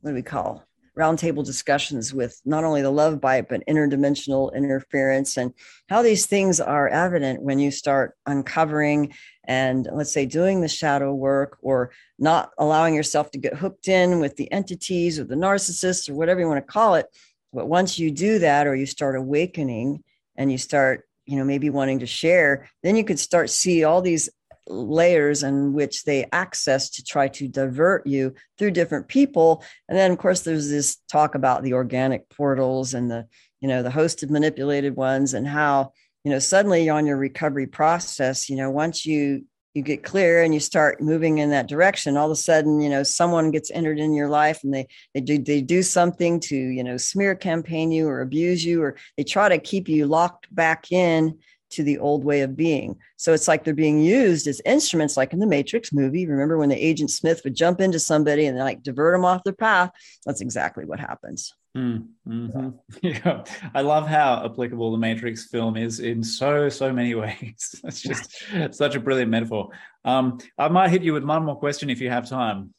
Speaker 2: what do we call roundtable discussions with not only the love bite but interdimensional interference and how these things are evident when you start uncovering and let's say doing the shadow work or not allowing yourself to get hooked in with the entities or the narcissists or whatever you want to call it. But once you do that or you start awakening and you start you know maybe wanting to share then you could start see all these layers in which they access to try to divert you through different people. And then of course there's this talk about the organic portals and the you know the hosted manipulated ones and how you know suddenly you're on your recovery process you know once you you get clear and you start moving in that direction all of a sudden you know someone gets entered in your life and they they do they do something to you know smear campaign you or abuse you or they try to keep you locked back in to the old way of being. So it's like they're being used as instruments, like in the Matrix movie. Remember when the agent Smith would jump into somebody and like divert them off their path? That's exactly what happens.
Speaker 1: Mm, hmm <laughs> Yeah, I love how applicable the Matrix film is in so so many <laughs> ways. It's just <laughs> such a brilliant metaphor. Um, I might hit you with one more question if you have time.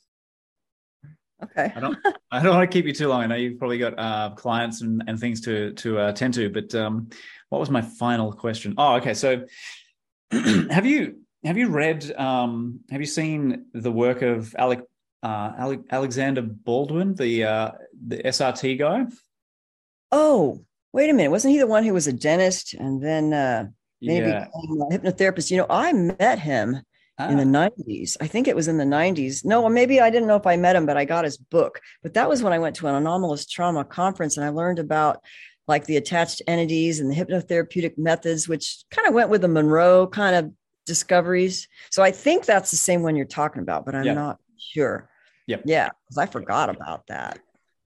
Speaker 2: Okay.
Speaker 1: I don't. I don't want to keep you too long. I know you've probably got uh, clients and, and things to to uh, tend to. But um, what was my final question? Oh, okay. So, <clears throat> have you have you read? Um, have you seen the work of Alec, uh, Alec Alexander Baldwin, the uh, the SRT guy?
Speaker 2: Oh, wait a minute! Wasn't he the one who was a dentist and then uh, maybe yeah. a hypnotherapist? You know, I met him ah. in the 90s. I think it was in the 90s. No, maybe I didn't know if I met him, but I got his book. But that was when I went to an anomalous trauma conference and I learned about like the attached entities and the hypnotherapeutic methods, which kind of went with the Monroe kind of discoveries. So I think that's the same one you're talking about, but I'm yeah. not sure.
Speaker 1: Yep.
Speaker 2: Yeah, because I forgot about that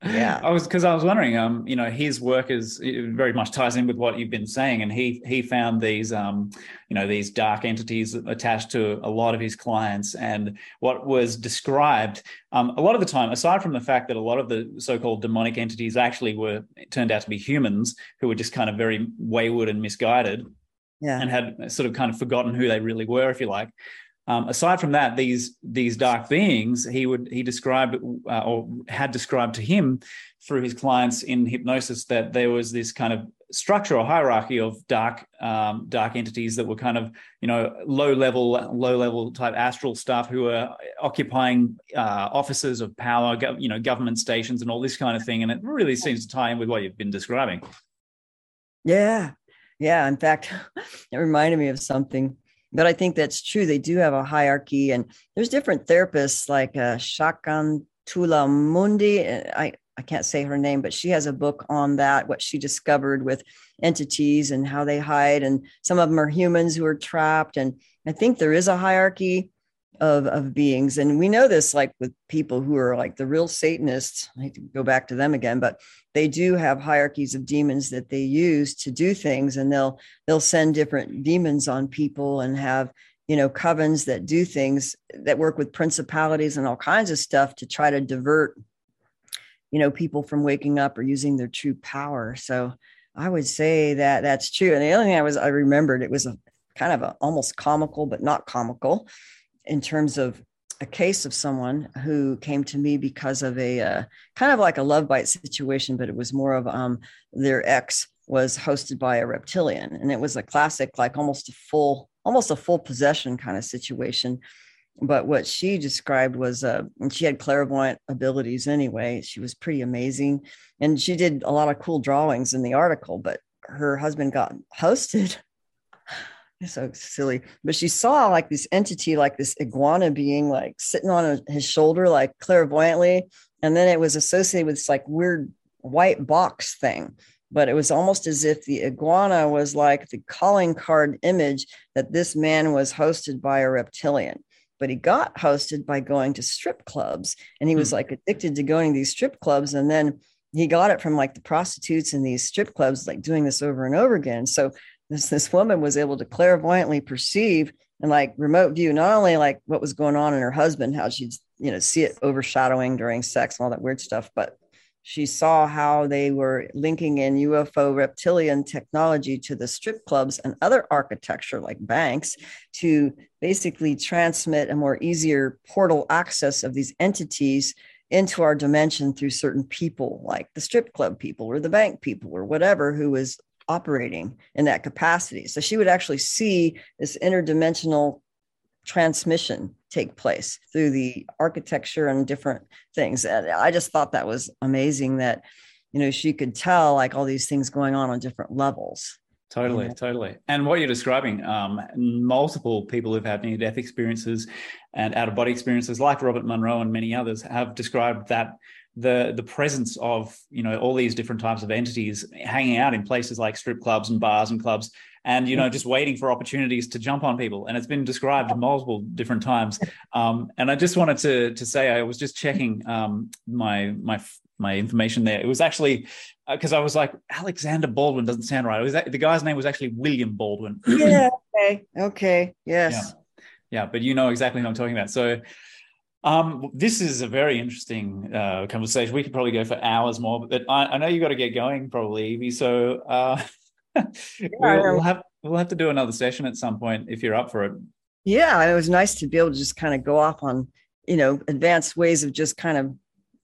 Speaker 2: yeah
Speaker 1: i was because i was wondering um you know his work is very much ties in with what you've been saying and he he found these um you know these dark entities attached to a lot of his clients and what was described um, a lot of the time aside from the fact that a lot of the so-called demonic entities actually were turned out to be humans who were just kind of very wayward and misguided
Speaker 2: yeah.
Speaker 1: and had sort of kind of forgotten who they really were if you like um, aside from that, these these dark beings, he would he described uh, or had described to him through his clients in hypnosis that there was this kind of structure or hierarchy of dark um, dark entities that were kind of you know low level low level type astral stuff who were occupying uh, offices of power, go, you know government stations and all this kind of thing, and it really seems to tie in with what you've been describing.
Speaker 2: Yeah, yeah. In fact, <laughs> it reminded me of something but I think that's true. They do have a hierarchy, and there's different therapists like uh, Shakantula Mundi. Uh, I I can't say her name, but she has a book on that, what she discovered with entities and how they hide, and some of them are humans who are trapped. And I think there is a hierarchy of of beings, and we know this like with people who are like the real Satanists. I hate to go back to them again, but they do have hierarchies of demons that they use to do things and they'll they'll send different demons on people and have you know covens that do things that work with principalities and all kinds of stuff to try to divert you know people from waking up or using their true power so i would say that that's true and the only thing i was i remembered it was a kind of a almost comical but not comical in terms of a case of someone who came to me because of a uh, kind of like a love bite situation, but it was more of um, their ex was hosted by a reptilian, and it was a classic, like almost a full, almost a full possession kind of situation. But what she described was, uh, and she had clairvoyant abilities anyway. She was pretty amazing, and she did a lot of cool drawings in the article. But her husband got <laughs> hosted so silly. But she saw like this entity, like this iguana being like sitting on his shoulder, like clairvoyantly. And then it was associated with this like weird white box thing. But it was almost as if the iguana was like the calling card image that this man was hosted by a reptilian. But he got hosted by going to strip clubs and he was hmm. like addicted to going to these strip clubs. And then he got it from like the prostitutes in these strip clubs, like doing this over and over again. So this this woman was able to clairvoyantly perceive and like remote view not only like what was going on in her husband, how she'd you know see it overshadowing during sex and all that weird stuff, but she saw how they were linking in UFO reptilian technology to the strip clubs and other architecture like banks to basically transmit a more easier portal access of these entities into our dimension through certain people like the strip club people or the bank people or whatever who was operating in that capacity. So she would actually see this interdimensional transmission take place through the architecture and different things. And I just thought that was amazing that, you know, she could tell like all these things going on on different levels.
Speaker 1: Totally, yeah. totally. And what you're describing, um, multiple people who've had near death experiences and out of body experiences, like Robert Monroe and many others, have described that the the presence of you know all these different types of entities hanging out in places like strip clubs and bars and clubs and you know just waiting for opportunities to jump on people. And it's been described multiple different times. Um, and i just wanted to to say i was just checking um, my my my information there. It was actually because uh, i was like alexander baldwin doesn't sound right. It was the guy's name was actually william baldwin.
Speaker 2: Yeah okay okay yes.
Speaker 1: Yeah. yeah but you know exactly who i'm talking about. So um, this is a very interesting uh, conversation. We could probably go for hours more, but I, I know you got to get going probably, Evie. So uh, <laughs> we'll, have we'll have to do another session at some point if you're up for it.
Speaker 2: Yeah, it was nice to be able to just kind of go off on you know advanced ways of just kind of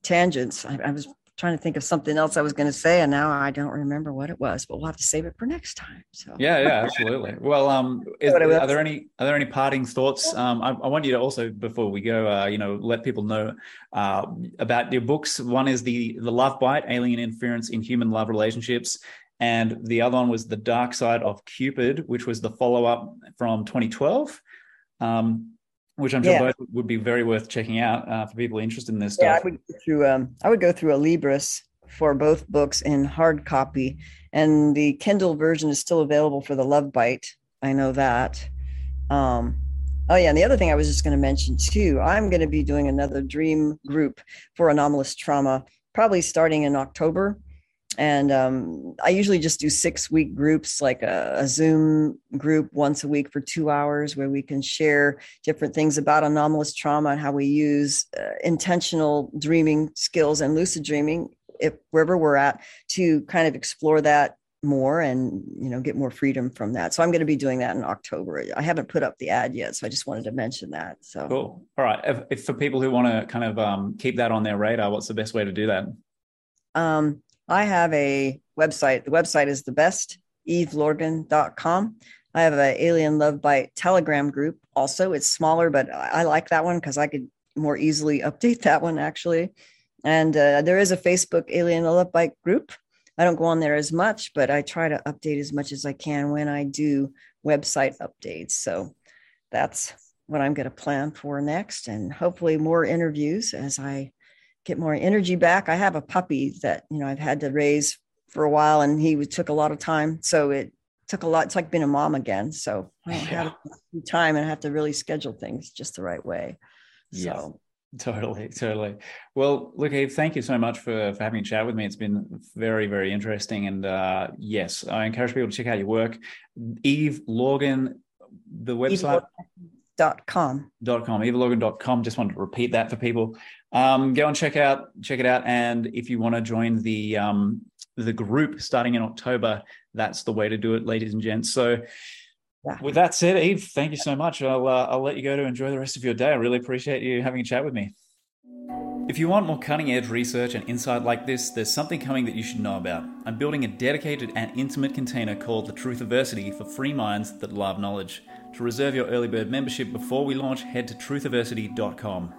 Speaker 2: tangents. I, I was trying to think of something else I was going to say, and now I don't remember what it was. But we'll have to save it for next time. So
Speaker 1: yeah, yeah, absolutely. <laughs> Well, um, is, are there any are there any parting thoughts? Um, I, I want you to also before we go, uh, you know, let people know uh, about your books. One is the the Love Bite: Alien Interference in Human Love Relationships. And the other one was The Dark Side of Cupid, which was the follow up from 2012. Um, which I'm sure yeah. both would be very worth checking out uh, for people interested in this stuff.
Speaker 2: Yeah, I would go through. Um, I would go through a Libris for both books in hard copy, and the Kindle version is still available for the Love Bite. I know that. Um, oh yeah, and the other thing I was just going to mention too, I'm going to be doing another dream group for anomalous trauma, probably starting in October and um, i usually just do six week groups like a, a, zoom group once a week for two hours where we can share different things about anomalous trauma and how we use uh, intentional dreaming skills and lucid dreaming if wherever we're at to kind of explore that more and you know get more freedom from that. So i'm going to be doing that in october. I haven't put up the ad yet so i just wanted to mention that so.
Speaker 1: Cool. All right. If, if for people who want to kind of um, keep that on their radar what's the best way to do that?
Speaker 2: Um, I have a website. The website is the best, evelorgen.com. I have an Alien Love Bite Telegram group also. It's smaller, but I like that one because I could more easily <laughs> update that one actually. And uh, there is a Facebook Alien Love Bite group. I don't go on there as much, but I try to update as much as I can when I do website updates. So that's what I'm going to plan for next, and hopefully more interviews as I get more energy back. I have a puppy that, you know, I've had to raise for a while and he took a lot of time. So it took a lot. It's like being a mom again. So I yeah. have time and I have to really schedule things just the right way.
Speaker 1: Yeah. So Totally, totally. Well, look, Eve, thank you so much for, for having a chat with me. It's been very, very interesting. And uh, yes, I encourage people to check out your work. Eve Lorgen the website.
Speaker 2: Dot com.
Speaker 1: Dot com. EveLorgen.com. Just wanted to repeat that for people um, go and check out check it out. And if you want to join the um, the group starting in October, that's the way to do it, ladies and gents. So. Yeah. With that said, Eve, thank you so much. I'll uh, I'll let you go to enjoy the rest of your day. I really appreciate you having a chat with me. If you want more cutting edge research and insight like this, there's something coming that you should know about. I'm building a dedicated and intimate container called the Truthiversity for free minds that love knowledge. To reserve your early bird membership before we launch, head to truthiversity.com.